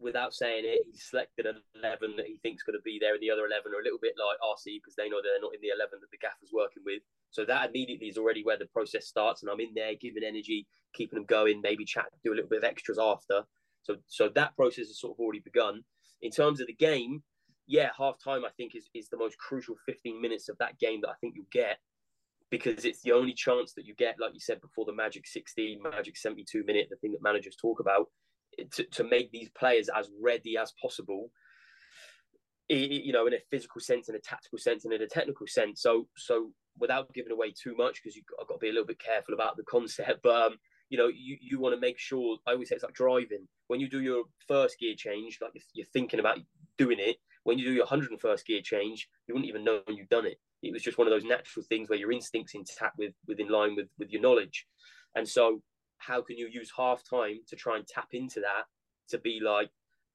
without saying it, he selected an 11 that he thinks going to be there, and the other 11 are a little bit like RC because they know they're not in the 11 that the gaffer's working with. So that immediately is already where the process starts, and I'm in there giving energy, keeping them going, maybe chat, do a little bit of extras after. So so that process has sort of already begun. In terms of the game, yeah, half time I think is is the most crucial 15 minutes of that game that I think you'll get because it's the only chance that you get, like you said before, the magic 60, magic 72 minute, the thing that managers talk about, to, to make these players as ready as possible. You know, in a physical sense, in a tactical sense, and in a technical sense. So, so without giving away too much, because you've got to be a little bit careful about the concept. But um, you know, you, you want to make sure. I always say it's like driving. When you do your first gear change, like you're thinking about doing it. When you do your 101st gear change, you wouldn't even know when you've done it it was just one of those natural things where your instincts intact with, with in line with, with your knowledge. And so how can you use half time to try and tap into that to be like,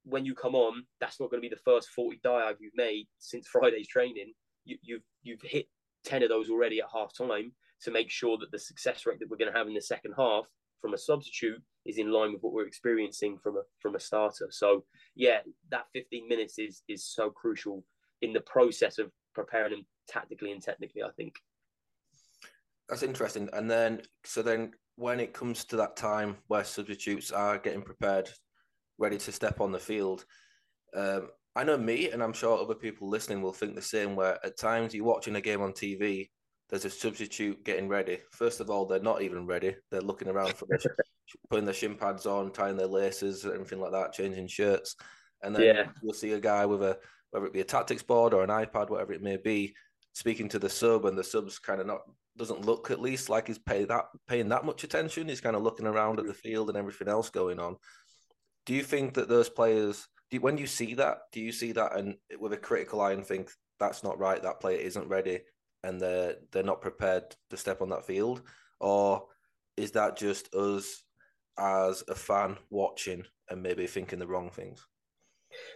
when you come on, that's not going to be the first 40 dive you've made since Friday's training. You, you've, you've hit 10 of those already at half time to make sure that the success rate that we're going to have in the second half from a substitute is in line with what we're experiencing from a from a starter. So yeah, that 15 minutes is is so crucial in the process of preparing them tactically and technically. I think that's interesting. And then, so then, when it comes to that time where substitutes are getting prepared, ready to step on the field, um, I know me, and I'm sure other people listening will think the same. Where at times you're watching a game on TV, there's a substitute getting ready. First of all, they're not even ready. They're looking around for their, putting their shin pads on, tying their laces, everything like that, changing shirts, and then yeah. you'll see a guy with a whether it be a tactics board or an iPad, whatever it may be, speaking to the sub, and the sub's kind of not doesn't look at least like he's pay that paying that much attention. He's kind of looking around at the field and everything else going on. Do you think that those players, do when you see that, do you see that and with a critical eye and think that's not right, that player isn't ready, and they're they're not prepared to step on that field, or is that just us as a fan watching and maybe thinking the wrong things?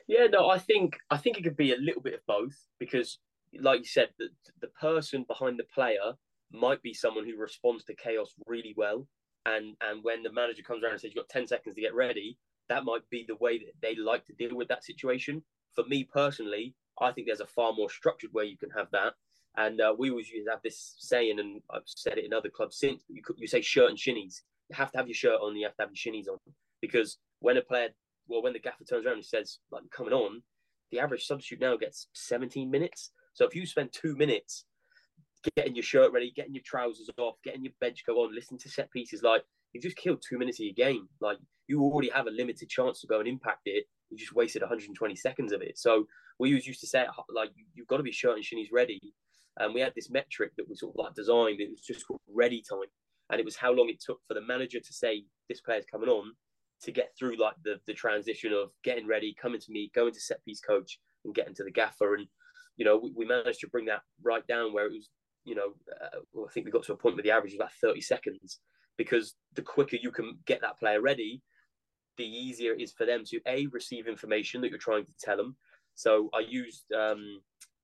Yeah, no, I think I think it could be a little bit of both because, like you said, the the person behind the player might be someone who responds to chaos really well, and and when the manager comes around and says you've got ten seconds to get ready, that might be the way that they like to deal with that situation. For me personally, I think there's a far more structured way you can have that. And uh, we always used to have this saying, and I've said it in other clubs since. you you say shirt and shinnies. You have to have your shirt on. You have to have your shinnies on because when a player well, when the gaffer turns around and says, like, coming on, the average substitute now gets 17 minutes. So if you spend two minutes getting your shirt ready, getting your trousers off, getting your bench go on, listening to set pieces, like, you've just killed two minutes of your game. Like, you already have a limited chance to go and impact it. You just wasted 120 seconds of it. So we always used to say, like, you've got to be shirt and shinnies ready. And we had this metric that we sort of like designed. It was just called ready time. And it was how long it took for the manager to say, this player's coming on to get through like the the transition of getting ready, coming to me, going to set piece coach, and getting to the gaffer. And you know, we, we managed to bring that right down where it was, you know, uh, well, I think we got to a point where the average was about thirty seconds because the quicker you can get that player ready, the easier it is for them to a receive information that you're trying to tell them. So I used um,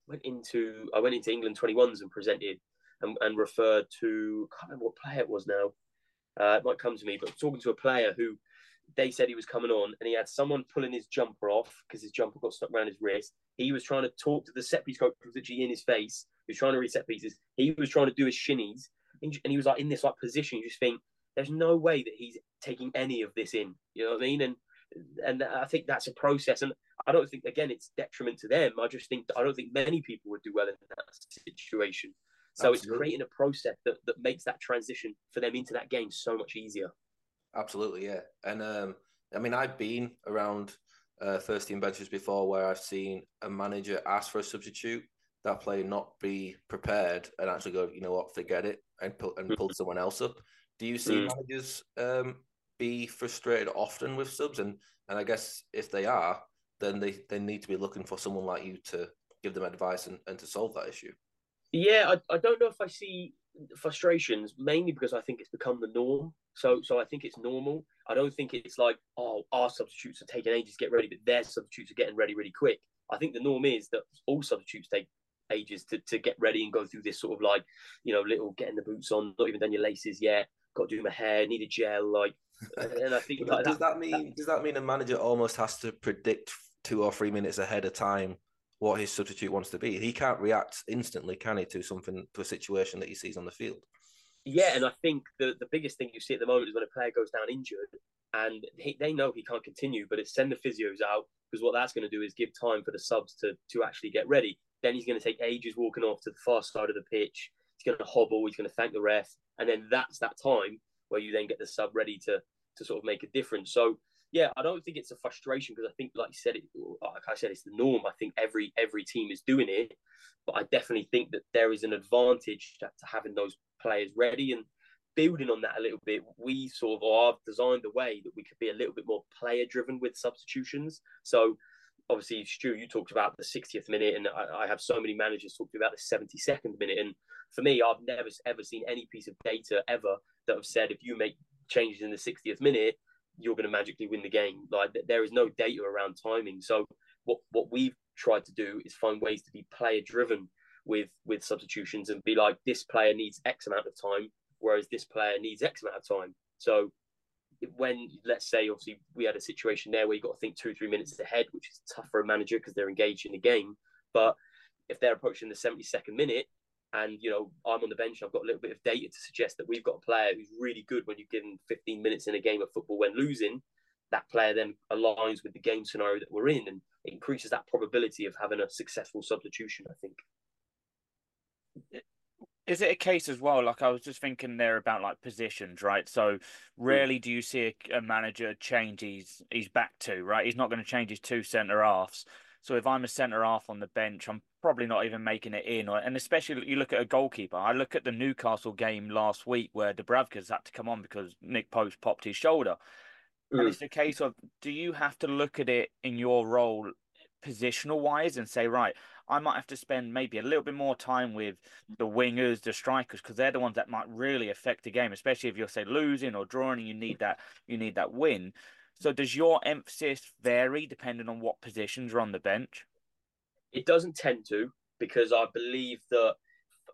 went into I went into England 21s and presented and, and referred to I can't remember what player it was now. Uh, it might come to me, but talking to a player who they said he was coming on and he had someone pulling his jumper off because his jumper got stuck around his wrist. He was trying to talk to the set piece coach literally in his face. He was trying to reset pieces. He was trying to do his shinnies and he was like in this like position. You just think there's no way that he's taking any of this in. You know what I mean? And and I think that's a process. And I don't think again it's detriment to them. I just think I don't think many people would do well in that situation. So Absolutely. it's creating a process that, that makes that transition for them into that game so much easier. Absolutely, yeah. And um, I mean, I've been around uh, first team benches before where I've seen a manager ask for a substitute, that player not be prepared and actually go, you know what, forget it, and pull and pull someone else up. Do you see mm. managers um, be frustrated often with subs? And and I guess if they are, then they, they need to be looking for someone like you to give them advice and, and to solve that issue. Yeah, I, I don't know if I see frustrations mainly because I think it's become the norm. So so I think it's normal. I don't think it's like oh our substitutes are taking ages to get ready, but their substitutes are getting ready really quick. I think the norm is that all substitutes take ages to, to get ready and go through this sort of like you know little getting the boots on, not even done your laces yet. Got to do my hair, need a gel, like. And I think like, does that, that mean that, does that mean a manager almost has to predict two or three minutes ahead of time what his substitute wants to be. He can't react instantly, can he, to something to a situation that he sees on the field. Yeah, and I think the the biggest thing you see at the moment is when a player goes down injured, and he, they know he can't continue, but it's send the physios out because what that's going to do is give time for the subs to to actually get ready. Then he's going to take ages walking off to the far side of the pitch. He's going to hobble. He's going to thank the ref, and then that's that time where you then get the sub ready to to sort of make a difference. So yeah, I don't think it's a frustration because I think, like you said, it, like I said, it's the norm. I think every every team is doing it, but I definitely think that there is an advantage to, to having those players ready and building on that a little bit. We sort of are designed a way that we could be a little bit more player driven with substitutions. So obviously, Stu, you talked about the 60th minute, and I, I have so many managers talking about the 72nd minute. And for me, I've never ever seen any piece of data ever that have said if you make changes in the 60th minute you're going to magically win the game. Like there is no data around timing. So what what we've tried to do is find ways to be player driven with with substitutions and be like this player needs X amount of time, whereas this player needs X amount of time. So when let's say obviously we had a situation there where you got to think two three minutes ahead, which is tough for a manager because they're engaged in the game. But if they're approaching the 72nd minute and you know I'm on the bench. I've got a little bit of data to suggest that we've got a player who's really good when you give him 15 minutes in a game of football when losing. That player then aligns with the game scenario that we're in, and increases that probability of having a successful substitution. I think. Is it a case as well? Like I was just thinking there about like positions, right? So hmm. rarely do you see a, a manager change his his back two, right? He's not going to change his two centre halves. So if I'm a centre half on the bench, I'm probably not even making it in. Or, and especially you look at a goalkeeper. I look at the Newcastle game last week where Dubravka's had to come on because Nick Pope popped his shoulder. Mm. And it's a case of do you have to look at it in your role positional wise and say, right, I might have to spend maybe a little bit more time with the wingers, the strikers, because they're the ones that might really affect the game, especially if you're say losing or drawing and you need that you need that win. So does your emphasis vary depending on what positions are on the bench? It doesn't tend to because I believe that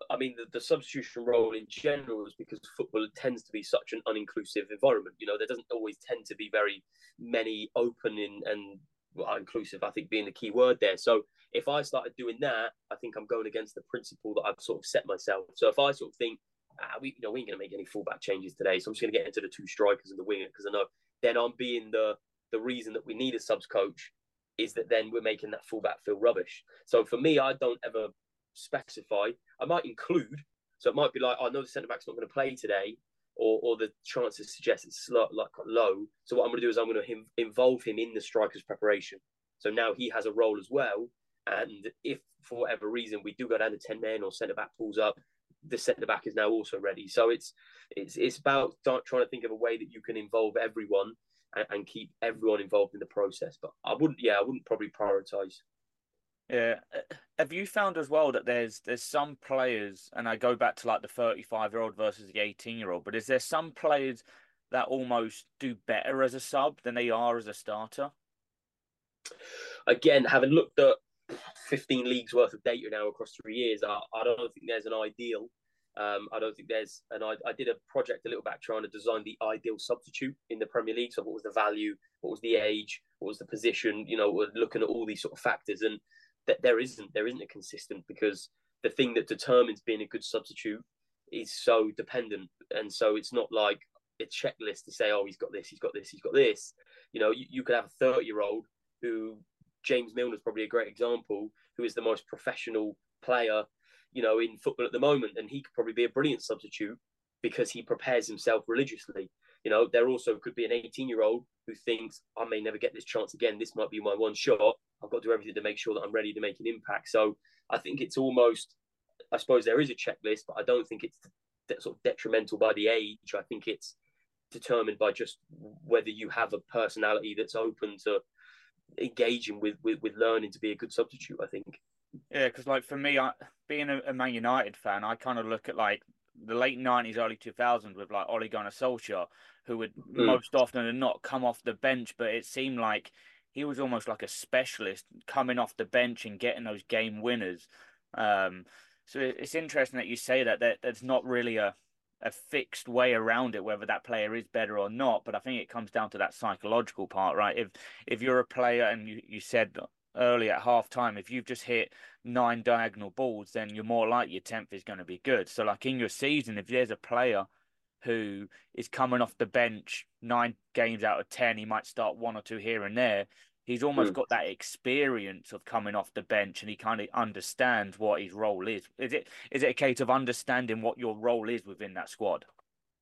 I mean the, the substitution role in general is because football tends to be such an uninclusive environment. You know, there doesn't always tend to be very many open in, and well, inclusive, I think being the key word there. So if I started doing that, I think I'm going against the principle that I've sort of set myself. So if I sort of think, ah, we, you know, we ain't going to make any fullback changes today, so I'm just going to get into the two strikers and the winger because I know then I'm being the the reason that we need a subs coach is that then we're making that fullback feel rubbish. So for me, I don't ever specify. I might include. So it might be like, oh, I know the centre back's not going to play today, or, or the chances suggest it's slow, like low. So what I'm going to do is I'm going to him, involve him in the striker's preparation. So now he has a role as well. And if for whatever reason we do go down to ten men or centre back pulls up, the centre back is now also ready. So it's it's it's about trying to think of a way that you can involve everyone and, and keep everyone involved in the process. But I wouldn't, yeah, I wouldn't probably prioritise. Yeah. Have you found as well that there's there's some players, and I go back to like the 35 year old versus the 18 year old, but is there some players that almost do better as a sub than they are as a starter? Again, having looked at 15 leagues worth of data now across three years, I, I don't think there's an ideal. Um, I don't think there's, and I, I did a project a little back trying to design the ideal substitute in the Premier League. So, what was the value? What was the age? What was the position? You know, looking at all these sort of factors, and that there isn't there isn't a consistent because the thing that determines being a good substitute is so dependent, and so it's not like a checklist to say, oh, he's got this, he's got this, he's got this. You know, you, you could have a thirty year old who James Milner is probably a great example, who is the most professional player you know, in football at the moment, and he could probably be a brilliant substitute because he prepares himself religiously. You know, there also could be an 18 year old who thinks, I may never get this chance again. This might be my one shot. I've got to do everything to make sure that I'm ready to make an impact. So I think it's almost, I suppose there is a checklist, but I don't think it's sort of detrimental by the age. I think it's determined by just whether you have a personality that's open to engaging with, with, with learning to be a good substitute, I think. Yeah, because like for me, I, being a, a, Man United fan, I kind of look at like the late nineties, early two thousands with like Ole Gunnar Solskjaer, who would mm. most often than not come off the bench, but it seemed like he was almost like a specialist coming off the bench and getting those game winners. Um, so it's interesting that you say that, that there's not really a a fixed way around it whether that player is better or not but i think it comes down to that psychological part right if if you're a player and you, you said early at half time, if you've just hit nine diagonal balls, then you're more likely your tenth is going to be good. So, like in your season, if there's a player who is coming off the bench nine games out of ten, he might start one or two here and there. He's almost mm. got that experience of coming off the bench, and he kind of understands what his role is. Is it is it a case of understanding what your role is within that squad?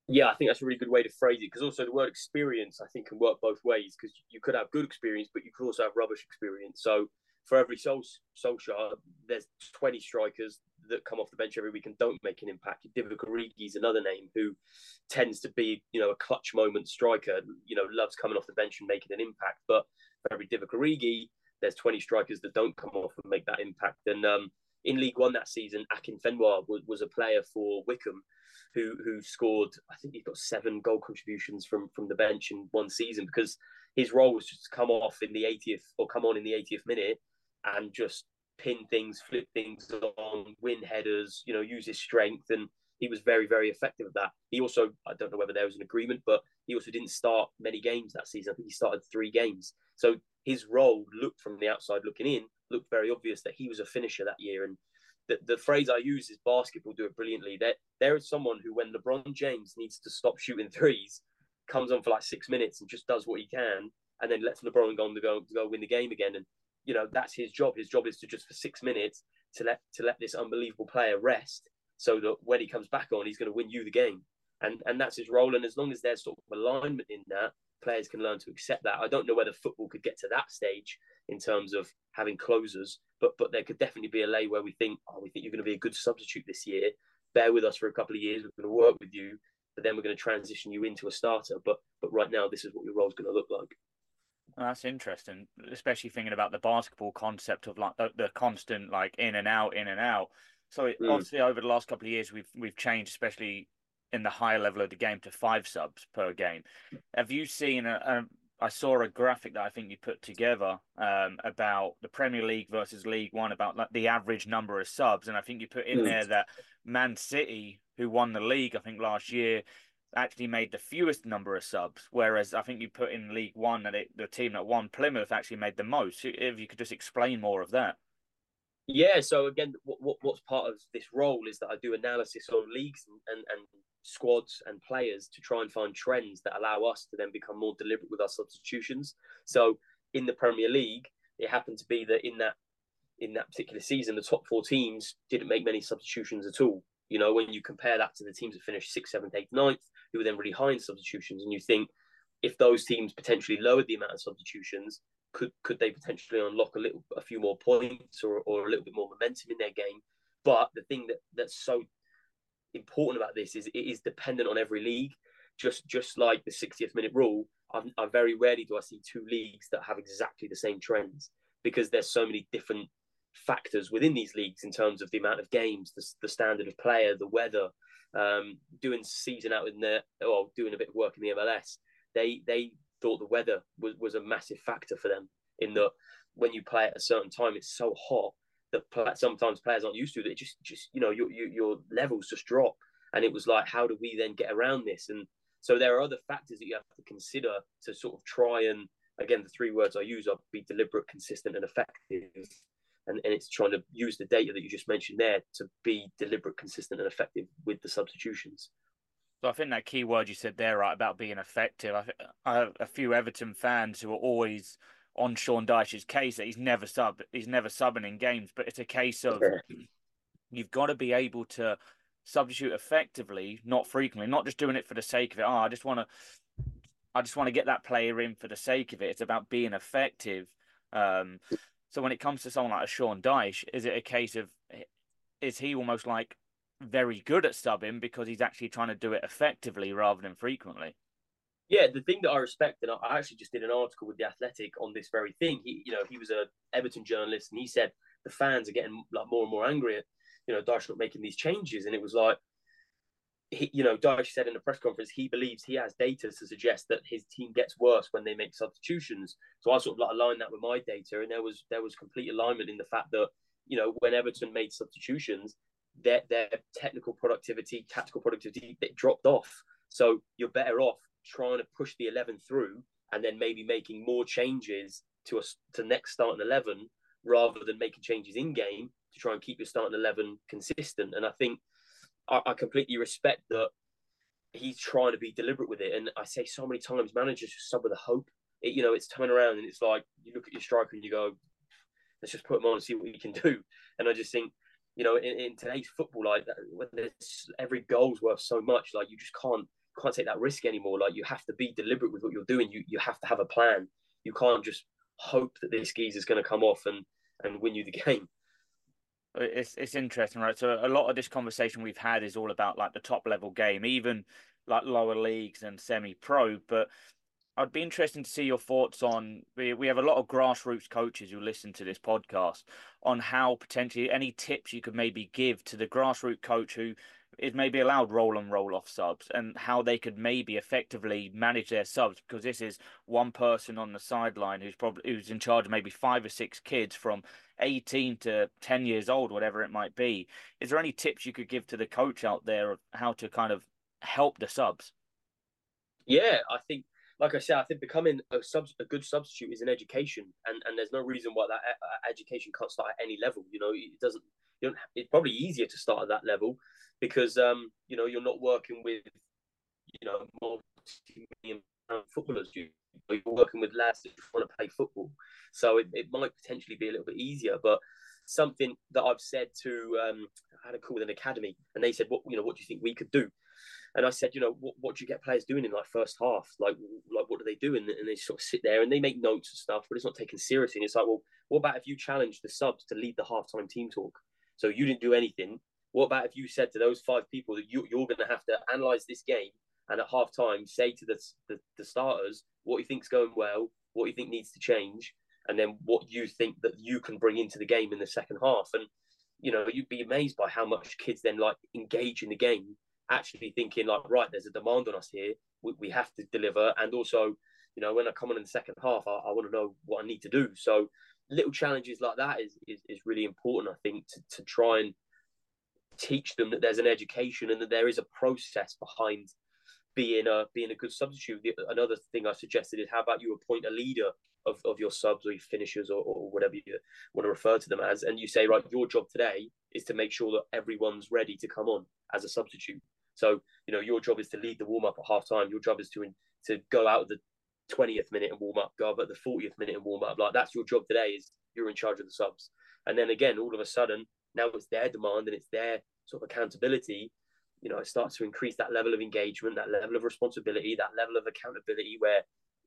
Yeah, I think that's a really good way to phrase it because also the word experience I think can work both ways because you could have good experience, but you could also have rubbish experience. So for every soul Solskjaer, there's 20 strikers that come off the bench every week and don't make an impact. Divock Origi is another name who tends to be, you know, a clutch moment striker, you know, loves coming off the bench and making an impact. But every Divock Origi, there's 20 strikers that don't come off and make that impact. And um, in League One that season, Akinfenwa was, was a player for Wycombe who who scored. I think he got seven goal contributions from from the bench in one season because his role was just to come off in the 80th or come on in the 80th minute and just pin things, flip things on, win headers. You know, use his strength and. He was very, very effective at that. He also, I don't know whether there was an agreement, but he also didn't start many games that season. I think he started three games. So his role looked from the outside looking in, looked very obvious that he was a finisher that year. And the, the phrase I use is basketball do it brilliantly. There, there is someone who, when LeBron James needs to stop shooting threes, comes on for like six minutes and just does what he can, and then lets LeBron go on to go to go win the game again. And you know that's his job. His job is to just for six minutes to let to let this unbelievable player rest, so that when he comes back on, he's going to win you the game. And and that's his role. And as long as there's sort of alignment in that, players can learn to accept that. I don't know whether football could get to that stage in terms of having closers, but but there could definitely be a lay where we think, oh, we think you're going to be a good substitute this year. Bear with us for a couple of years. We're going to work with you, but then we're going to transition you into a starter. But but right now, this is what your role is going to look like. That's interesting, especially thinking about the basketball concept of like the, the constant like in and out, in and out. So it, mm. obviously, over the last couple of years, we've we've changed, especially in the higher level of the game, to five subs per game. Have you seen a, a I saw a graphic that I think you put together um, about the Premier League versus League One, about like, the average number of subs, and I think you put in mm. there that Man City, who won the league, I think last year, actually made the fewest number of subs, whereas I think you put in League One that it, the team that won Plymouth actually made the most. If you could just explain more of that. Yeah, so again, what, what, what's part of this role is that I do analysis on leagues and, and, and squads and players to try and find trends that allow us to then become more deliberate with our substitutions. So in the Premier League, it happened to be that in that in that particular season, the top four teams didn't make many substitutions at all. You know, when you compare that to the teams that finished sixth, seventh, eighth, ninth, who were then really high in substitutions, and you think if those teams potentially lowered the amount of substitutions, could could they potentially unlock a little, a few more points or, or a little bit more momentum in their game? But the thing that that's so important about this is it is dependent on every league. Just just like the 60th minute rule, i I very rarely do I see two leagues that have exactly the same trends because there's so many different factors within these leagues in terms of the amount of games, the, the standard of player, the weather. Um, doing season out in the or doing a bit of work in the MLS, they they thought the weather was, was a massive factor for them in that when you play at a certain time, it's so hot that sometimes players aren't used to. That It just just you know your, your your levels just drop, and it was like, how do we then get around this? And so there are other factors that you have to consider to sort of try and again the three words I use are be deliberate, consistent, and effective. And, and it's trying to use the data that you just mentioned there to be deliberate, consistent, and effective with the substitutions. So I think that key word you said there, right, about being effective. I, I have a few Everton fans who are always on Sean Dyche's case that he's never sub, he's never subbing in games, but it's a case of you've got to be able to substitute effectively, not frequently, not just doing it for the sake of it. Oh, I just want to, I just want to get that player in for the sake of it. It's about being effective. Um, so when it comes to someone like a Sean Dyche, is it a case of is he almost like very good at subbing because he's actually trying to do it effectively rather than frequently. Yeah, the thing that I respect, and I actually just did an article with the Athletic on this very thing. He, you know, he was a Everton journalist, and he said the fans are getting like more and more angry at, you know, Dyche not making these changes, and it was like, he, you know, Dyche said in a press conference he believes he has data to suggest that his team gets worse when they make substitutions. So I sort of like aligned that with my data, and there was there was complete alignment in the fact that you know when Everton made substitutions, their their technical productivity, tactical productivity, it dropped off. So you're better off trying to push the eleven through and then maybe making more changes to a to next starting eleven rather than making changes in game to try and keep your starting eleven consistent. And I think I, I completely respect that he's trying to be deliberate with it. And I say so many times, managers just sub with a hope. It, you know, it's turning around and it's like you look at your striker and you go, let's just put him on and see what he can do. And I just think you know, in, in today's football, like uh, when there's every goal's worth so much, like you just can't can't take that risk anymore. Like you have to be deliberate with what you're doing. You you have to have a plan. You can't just hope that this geezer's going to come off and and win you the game. It's it's interesting, right? So a lot of this conversation we've had is all about like the top level game, even like lower leagues and semi pro. But I'd be interested to see your thoughts on. We, we have a lot of grassroots coaches who listen to this podcast on how potentially any tips you could maybe give to the grassroots coach who is maybe allowed roll and roll off subs and how they could maybe effectively manage their subs because this is one person on the sideline who's probably who's in charge of maybe five or six kids from 18 to 10 years old whatever it might be is there any tips you could give to the coach out there of how to kind of help the subs yeah i think like I said, I think becoming a, sub, a good substitute is an education, and, and there's no reason why that uh, education can't start at any level. You know, it doesn't. You don't. It's probably easier to start at that level because um, you know you're not working with you know multi-million footballers. You you're working with lads that want to play football, so it, it might potentially be a little bit easier. But something that I've said to um, I had a call with an academy, and they said, "What you know? What do you think we could do?" And I said, you know, what, what do you get players doing in like first half? Like, like what do they do? And, and they sort of sit there and they make notes and stuff, but it's not taken seriously. And it's like, well, what about if you challenge the subs to lead the halftime team talk? So you didn't do anything. What about if you said to those five people that you, you're going to have to analyze this game and at halftime say to the, the, the starters what you think's going well, what you think needs to change, and then what you think that you can bring into the game in the second half. And you know, you'd be amazed by how much kids then like engage in the game actually thinking like, right, there's a demand on us here. We, we have to deliver. And also, you know, when I come on in the second half, I, I want to know what I need to do. So little challenges like that is, is, is really important, I think, to, to try and teach them that there's an education and that there is a process behind being a being a good substitute. Another thing I suggested is how about you appoint a leader of, of your subs or your finishers or, or whatever you want to refer to them as, and you say, right, your job today is to make sure that everyone's ready to come on as a substitute. So, you know, your job is to lead the warm up at half time. Your job is to to go out at the 20th minute and warm up, go up at the 40th minute and warm up. Like that's your job today is you're in charge of the subs. And then again, all of a sudden, now it's their demand and it's their sort of accountability. You know, it starts to increase that level of engagement, that level of responsibility, that level of accountability where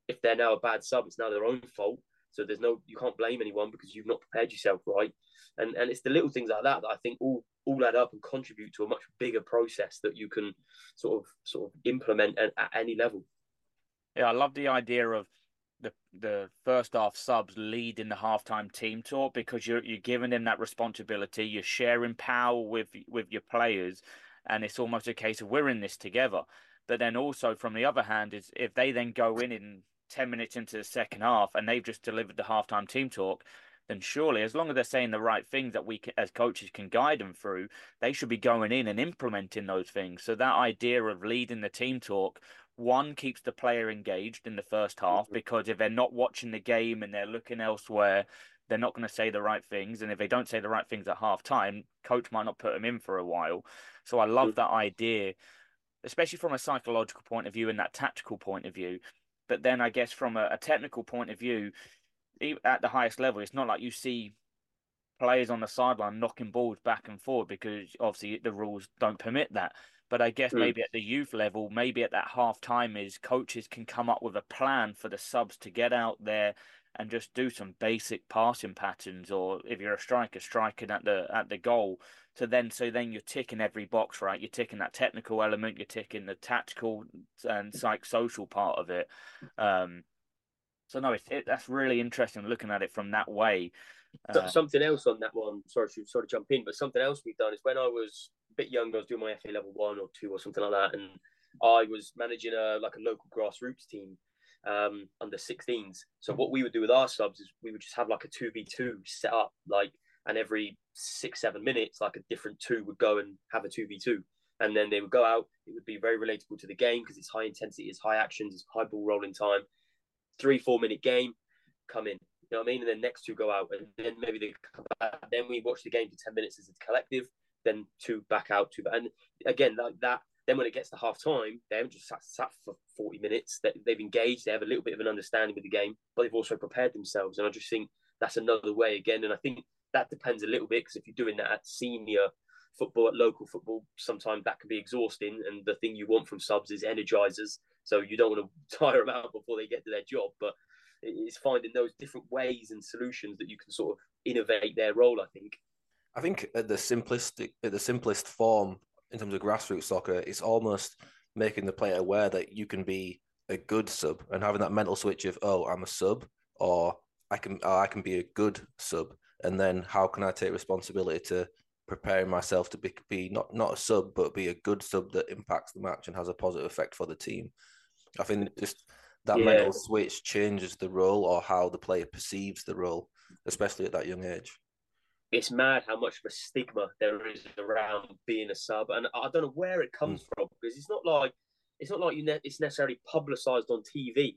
if they're now a bad sub, it's now their own fault. So there's no you can't blame anyone because you've not prepared yourself right. And and it's the little things like that that I think all all add up and contribute to a much bigger process that you can sort of sort of implement at, at any level. Yeah, I love the idea of the the first half subs leading the halftime team talk because you're you're giving them that responsibility. You're sharing power with with your players, and it's almost a case of we're in this together. But then also from the other hand is if they then go in in ten minutes into the second half and they've just delivered the halftime team talk, then surely, as long as they're saying the right things that we can, as coaches can guide them through, they should be going in and implementing those things. So that idea of leading the team talk, one keeps the player engaged in the first half mm-hmm. because if they're not watching the game and they're looking elsewhere, they're not going to say the right things. And if they don't say the right things at half time, coach might not put them in for a while. So I love that idea, especially from a psychological point of view and that tactical point of view. But then I guess from a, a technical point of view, at the highest level, it's not like you see players on the sideline knocking balls back and forward because obviously the rules don't permit that. But I guess mm. maybe at the youth level, maybe at that half time is coaches can come up with a plan for the subs to get out there and just do some basic passing patterns, or if you're a striker, striking at the at the goal. So then, so then you're ticking every box, right? You're ticking that technical element, you're ticking the tactical and psych social part of it. Um, so no, it's it, that's really interesting looking at it from that way. Uh, something else on that one. Sorry to sort of jump in, but something else we've done is when I was a bit younger, I was doing my FA level one or two or something like that, and I was managing a like a local grassroots team um, under 16s. So what we would do with our subs is we would just have like a 2v2 set up, like, and every six, seven minutes, like a different two would go and have a 2v2. And then they would go out. It would be very relatable to the game because it's high intensity, it's high actions, it's high ball rolling time. Three, four minute game, come in. You know what I mean? And then next two go out, and then maybe they come back. Then we watch the game for 10 minutes as a collective, then two back out, two back. And again, like that then when it gets to half time, they haven't just sat, sat for 40 minutes. They, they've engaged, they have a little bit of an understanding of the game, but they've also prepared themselves. And I just think that's another way again. And I think that depends a little bit because if you're doing that at senior football, at local football, sometimes that can be exhausting. And the thing you want from subs is energizers. So you don't want to tire them out before they get to their job. But it's finding those different ways and solutions that you can sort of innovate their role, I think. I think at the simplistic, at the simplest form, in terms of grassroots soccer, it's almost making the player aware that you can be a good sub and having that mental switch of oh I'm a sub or I can I can be a good sub and then how can I take responsibility to preparing myself to be, be not not a sub but be a good sub that impacts the match and has a positive effect for the team. I think just that yeah. mental switch changes the role or how the player perceives the role, especially at that young age it's mad how much of a stigma there is around being a sub, and I don't know where it comes mm. from because it's not like it's not like you ne- it's necessarily publicized on TV,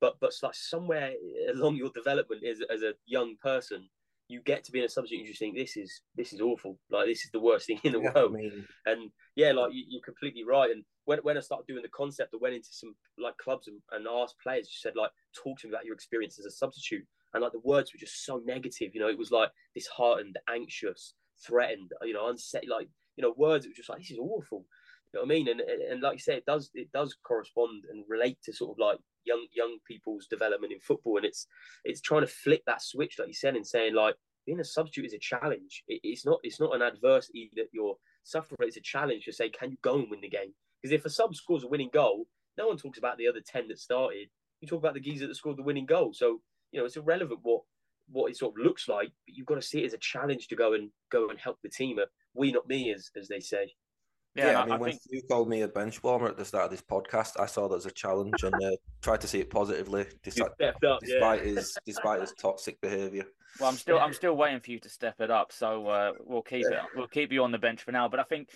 but but it's like somewhere along your development as as a young person, you get to be in a subject and you just think this is this is awful, like this is the worst thing in the yeah, world, I mean... and yeah, like you, are completely right. And when when I started doing the concept, I went into some like clubs and, and asked players, you said like talk to me about your experience as a substitute and like the words were just so negative. You know, it was like disheartened, anxious, threatened. You know, unset. Like you know, words. It was just like this is awful. You know what I mean? And and like you said, it does it does correspond and relate to sort of like young young people's development in football, and it's it's trying to flip that switch, like you said, and saying like being a substitute is a challenge. It, it's not it's not an adversity that you're suffering. It's a challenge to say, can you go and win the game? Because if a sub scores a winning goal, no one talks about the other ten that started. You talk about the geezer that scored the winning goal. So you know, it's irrelevant what what it sort of looks like, but you've got to see it as a challenge to go and go and help the team. We not me, as as they say. Yeah, yeah I mean, I when think... you called me a bench warmer at the start of this podcast, I saw that as a challenge and uh, tried to see it positively, despite, up, despite yeah. his despite his toxic behaviour. Well, I'm still I'm still waiting for you to step it up, so uh, we'll keep it we'll keep you on the bench for now. But I think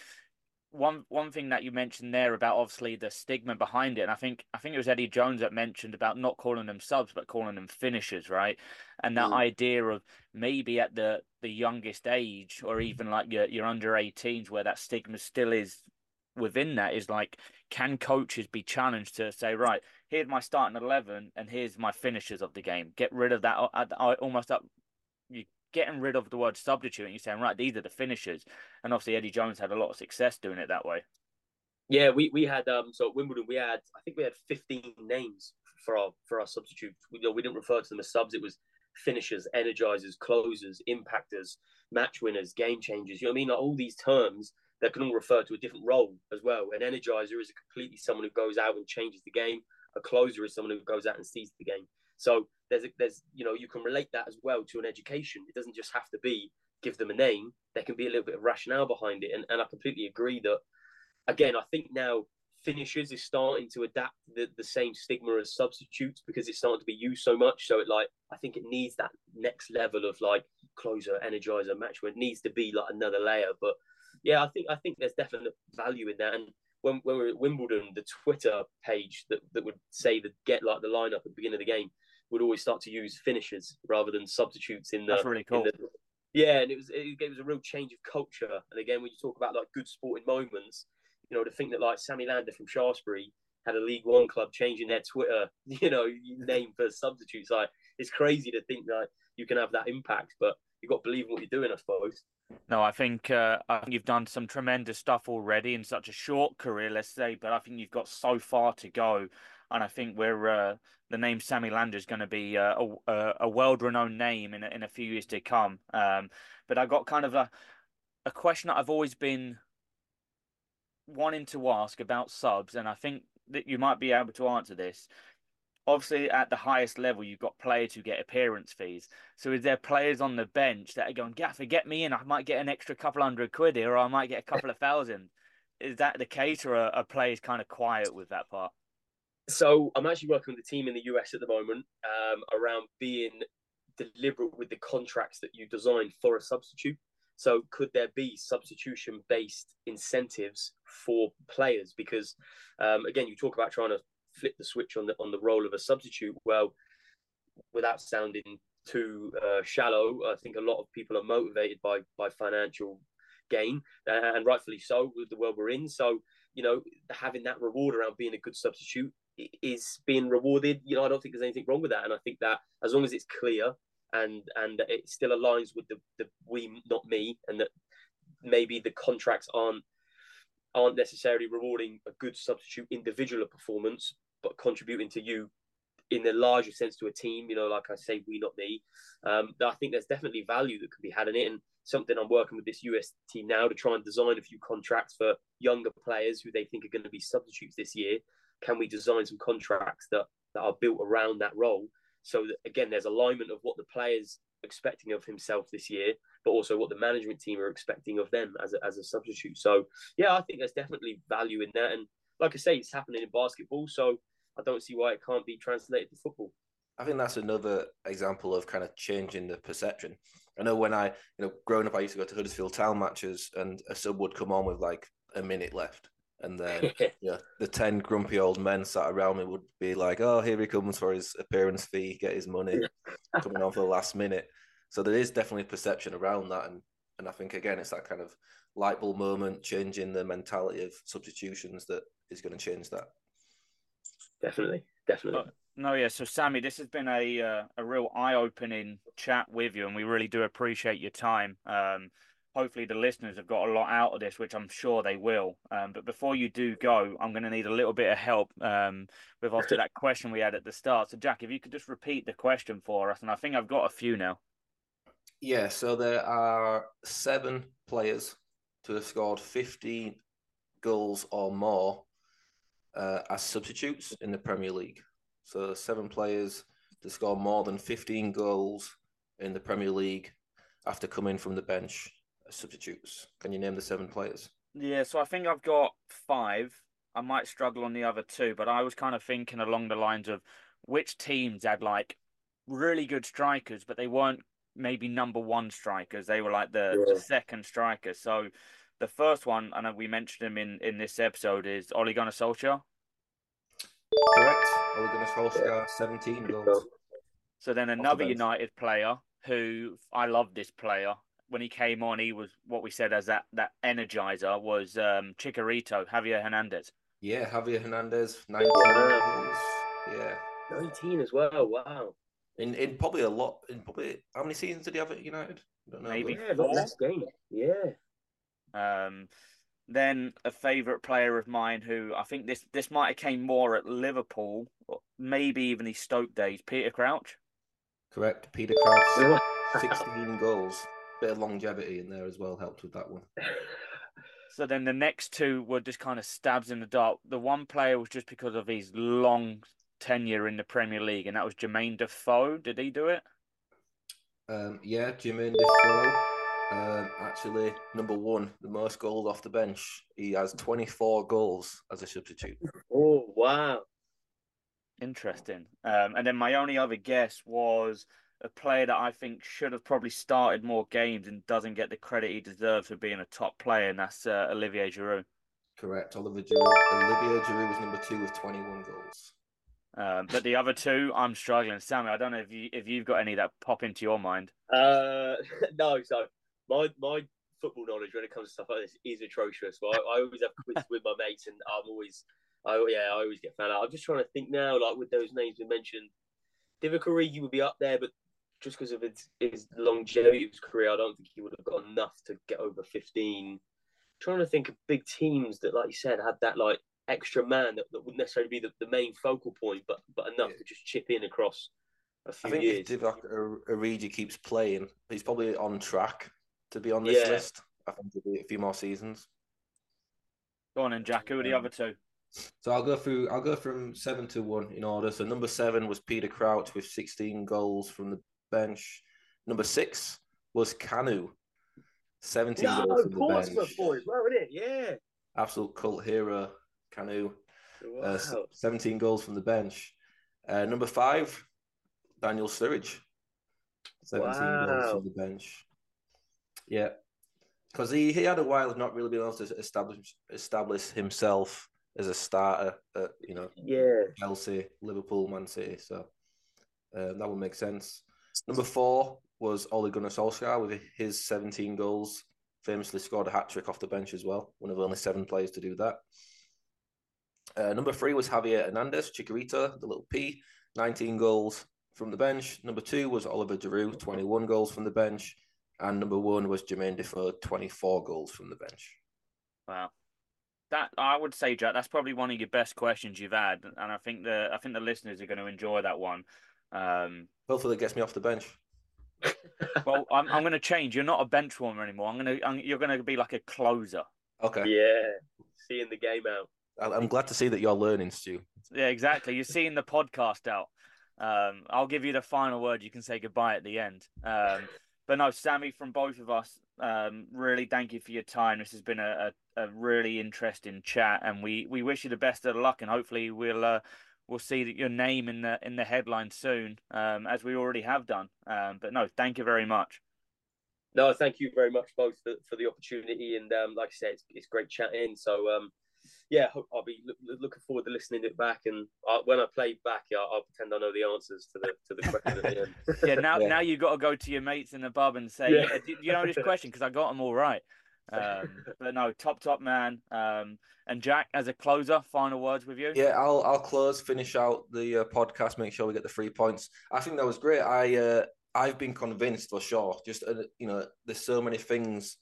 one one thing that you mentioned there about obviously the stigma behind it, and I think I think it was Eddie Jones that mentioned about not calling them subs but calling them finishers, right? And that mm. idea of maybe at the the youngest age or even like your your under 18s where that stigma still is within that is like can coaches be challenged to say right here's my starting 11 and here's my finishers of the game get rid of that I, uh, almost up you getting rid of the word substitute and you're saying, right, these are the finishers. And obviously Eddie Jones had a lot of success doing it that way. Yeah, we, we had um so at Wimbledon we had I think we had 15 names for our for our substitutes. We, you know, we didn't refer to them as subs. It was finishers, energizers, closers, impactors, match winners, game changers. You know what I mean? Like all these terms that can all refer to a different role as well. An energizer is a completely someone who goes out and changes the game. A closer is someone who goes out and sees the game. So there's a, there's you know you can relate that as well to an education. It doesn't just have to be give them a name. There can be a little bit of rationale behind it, and and I completely agree that. Again, I think now finishers is starting to adapt the, the same stigma as substitutes because it's starting to be used so much. So it like I think it needs that next level of like closer, energizer, match where it needs to be like another layer. But yeah, I think I think there's definite value in that. And when, when we were at Wimbledon, the Twitter page that, that would say that get like the lineup at the beginning of the game would always start to use finishers rather than substitutes in the. That's really cool. The, yeah, and it was it, it was a real change of culture. And again, when you talk about like good sporting moments, you know, to think that like Sammy Lander from Shaftesbury had a League One club changing their Twitter, you know, name for substitutes, like it's crazy to think that you can have that impact. But you've got to believe in what you're doing, I suppose. No, I think uh, I think you've done some tremendous stuff already in such a short career, let's say. But I think you've got so far to go, and I think we're uh, the name Sammy Lander is going to be uh, a, a world-renowned name in a, in a few years to come. Um, but I got kind of a a question that I've always been wanting to ask about subs, and I think that you might be able to answer this. Obviously, at the highest level, you've got players who get appearance fees. So, is there players on the bench that are going, Gaffer, get me in? I might get an extra couple hundred quid here, or I might get a couple of thousand. Is that the case, or are, are players kind of quiet with that part? So, I'm actually working with a team in the US at the moment um, around being deliberate with the contracts that you design for a substitute. So, could there be substitution based incentives for players? Because, um, again, you talk about trying to flip the switch on the on the role of a substitute. Well, without sounding too uh, shallow, I think a lot of people are motivated by by financial gain, and rightfully so with the world we're in. So, you know, having that reward around being a good substitute is being rewarded. You know, I don't think there's anything wrong with that, and I think that as long as it's clear and and it still aligns with the the we not me, and that maybe the contracts aren't aren't necessarily rewarding a good substitute individual performance, but contributing to you in the larger sense to a team. You know, like I say, we not me. Um, I think there's definitely value that could be had in it, and something I'm working with this US team now to try and design a few contracts for younger players who they think are going to be substitutes this year. Can we design some contracts that that are built around that role? So that again, there's alignment of what the players expecting of himself this year, but also what the management team are expecting of them as a, as a substitute. So yeah, I think there's definitely value in that. And like I say, it's happening in basketball, so I don't see why it can't be translated to football. I think that's another example of kind of changing the perception. I know when I, you know, growing up, I used to go to Huddersfield Town matches, and a sub would come on with like a minute left, and then yeah, the ten grumpy old men sat around me would be like, "Oh, here he comes for his appearance fee, get his money, coming on for the last minute." So there is definitely a perception around that, and and I think again, it's that kind of light bulb moment, changing the mentality of substitutions that is going to change that. Definitely, definitely. No, yeah. So, Sammy, this has been a uh, a real eye opening chat with you, and we really do appreciate your time. Um, hopefully the listeners have got a lot out of this, which I'm sure they will. Um, but before you do go, I'm going to need a little bit of help um, with after that question we had at the start. So, Jack, if you could just repeat the question for us, and I think I've got a few now. Yeah, so there are seven players to have scored 15 goals or more uh, as substitutes in the Premier League. So seven players to score more than 15 goals in the Premier League after coming from the bench substitutes. Can you name the seven players? Yeah, so I think I've got five. I might struggle on the other two, but I was kind of thinking along the lines of which teams had like really good strikers, but they weren't maybe number one strikers. They were like the, yeah. the second strikers. So the first one, I know we mentioned him in, in this episode, is Ole Gunnar Solskjaer. Correct. Ole Gunnar Solskjaer, 17 goals. So then another United player who I love this player when he came on, he was what we said as that that energizer was um, Chicharito, Javier Hernandez. Yeah, Javier Hernandez, nineteen. Yeah. yeah, nineteen as well. Wow. In in probably a lot. In probably how many seasons did he have at United? Know, Maybe yeah, four. less game. Yeah. Um, then a favourite player of mine who I think this this might have came more at Liverpool, maybe even his Stoke days. Peter Crouch. Correct, Peter Crouch. Sixteen goals bit of longevity in there as well helped with that one. So then the next two were just kind of stabs in the dark. The one player was just because of his long tenure in the Premier League, and that was Jermaine Defoe. Did he do it? Um, yeah, Jermaine Defoe. Um, actually, number one, the most goals off the bench. He has 24 goals as a substitute. Oh wow! Interesting. Um, and then my only other guess was a player that I think should have probably started more games and doesn't get the credit he deserves for being a top player, and that's uh, Olivier Giroud. Correct. Oliver Giroud. Olivier Giroud was number two with 21 goals. Um, but the other two, I'm struggling. Sammy, I don't know if you if you've got any that pop into your mind. Uh, no. So my my football knowledge when it comes to stuff like this is atrocious. Well, I, I always have quizzes with my mates, and I'm always, I yeah, I always get found out. I'm just trying to think now, like with those names we mentioned, Divock Origi would be up there, but just because of his, his longevity of his career, I don't think he would have got enough to get over 15. trying to think of big teams that, like you said, had that like extra man that, that wouldn't necessarily be the, the main focal point, but but enough yeah. to just chip in across a few I think years. if Divock Origi keeps playing, he's probably on track to be on this yeah. list. I think it'll be a few more seasons. Go on, and Jack. Who are the um, other two? So I'll go through. I'll go from seven to one in order. So number seven was Peter Crouch with 16 goals from the bench. Number six was Kanu, 17 no, goals from the bench. Boys, well, it? Yeah. Absolute cult hero, Kanu. Wow. Uh, 17 goals from the bench. Uh, number five, Daniel Sturridge. 17 wow. goals from the bench. Yeah, because he, he had a while of not really being able to establish establish himself as a starter at you know yeah Chelsea, Liverpool, Man City. So uh, that would make sense. Number four was Ole Gunnar Solskjaer with his 17 goals. Famously scored a hat trick off the bench as well. One of only seven players to do that. Uh, number three was Javier Hernandez, Chicharito, the little P, 19 goals from the bench. Number two was Oliver Giroud, 21 goals from the bench and number one was Jermaine Defoe, 24 goals from the bench. Wow. That I would say, Jack, that's probably one of your best questions you've had, and I think the I think the listeners are going to enjoy that one. Um, Hopefully, it gets me off the bench. well, I'm I'm going to change. You're not a bench warmer anymore. I'm going to you're going to be like a closer. Okay. Yeah, seeing the game out. I'm glad to see that you're learning, Stu. Yeah, exactly. You're seeing the podcast out. Um, I'll give you the final word. You can say goodbye at the end. Um, but no, Sammy, from both of us, um, really thank you for your time. This has been a, a, a, really interesting chat, and we, we wish you the best of luck, and hopefully we'll uh, we'll see that your name in the in the headline soon, um, as we already have done. Um, but no, thank you very much. No, thank you very much both for, for the opportunity, and um, like I said, it's, it's great chatting. So um, yeah, I'll be looking forward to listening to it back. And I, when I play back, I'll, I'll, pretend I know the answers to the to the question at the end. yeah, now yeah. now you've got to go to your mates in the pub and say, yeah. yeah you know this question because I got them all right. Um, but no, top top man. Um, and Jack, as a closer, final words with you. Yeah, I'll I'll close, finish out the uh, podcast, make sure we get the three points. I think that was great. I uh, I've been convinced for sure. Just uh, you know, there's so many things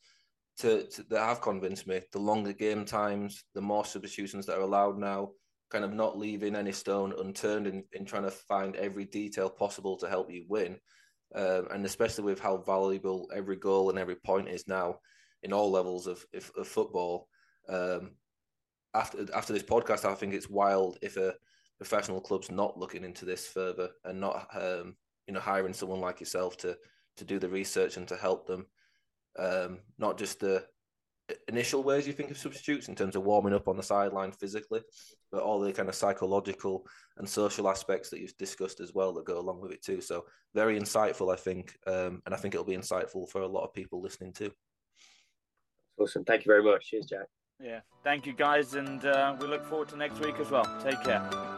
to, to, that have convinced me. The longer game times, the more substitutions that are allowed now, kind of not leaving any stone unturned in, in trying to find every detail possible to help you win. Um, and especially with how valuable every goal and every point is now in all levels of, of, of football. Um, after after this podcast, I think it's wild if a professional club's not looking into this further and not um, you know hiring someone like yourself to to do the research and to help them um, not just the initial ways you think of substitutes in terms of warming up on the sideline physically, but all the kind of psychological and social aspects that you've discussed as well that go along with it too. So very insightful, I think, um, and I think it'll be insightful for a lot of people listening too. Awesome. Thank you very much. Cheers, Jack. Yeah. Thank you, guys, and uh, we look forward to next week as well. Take care.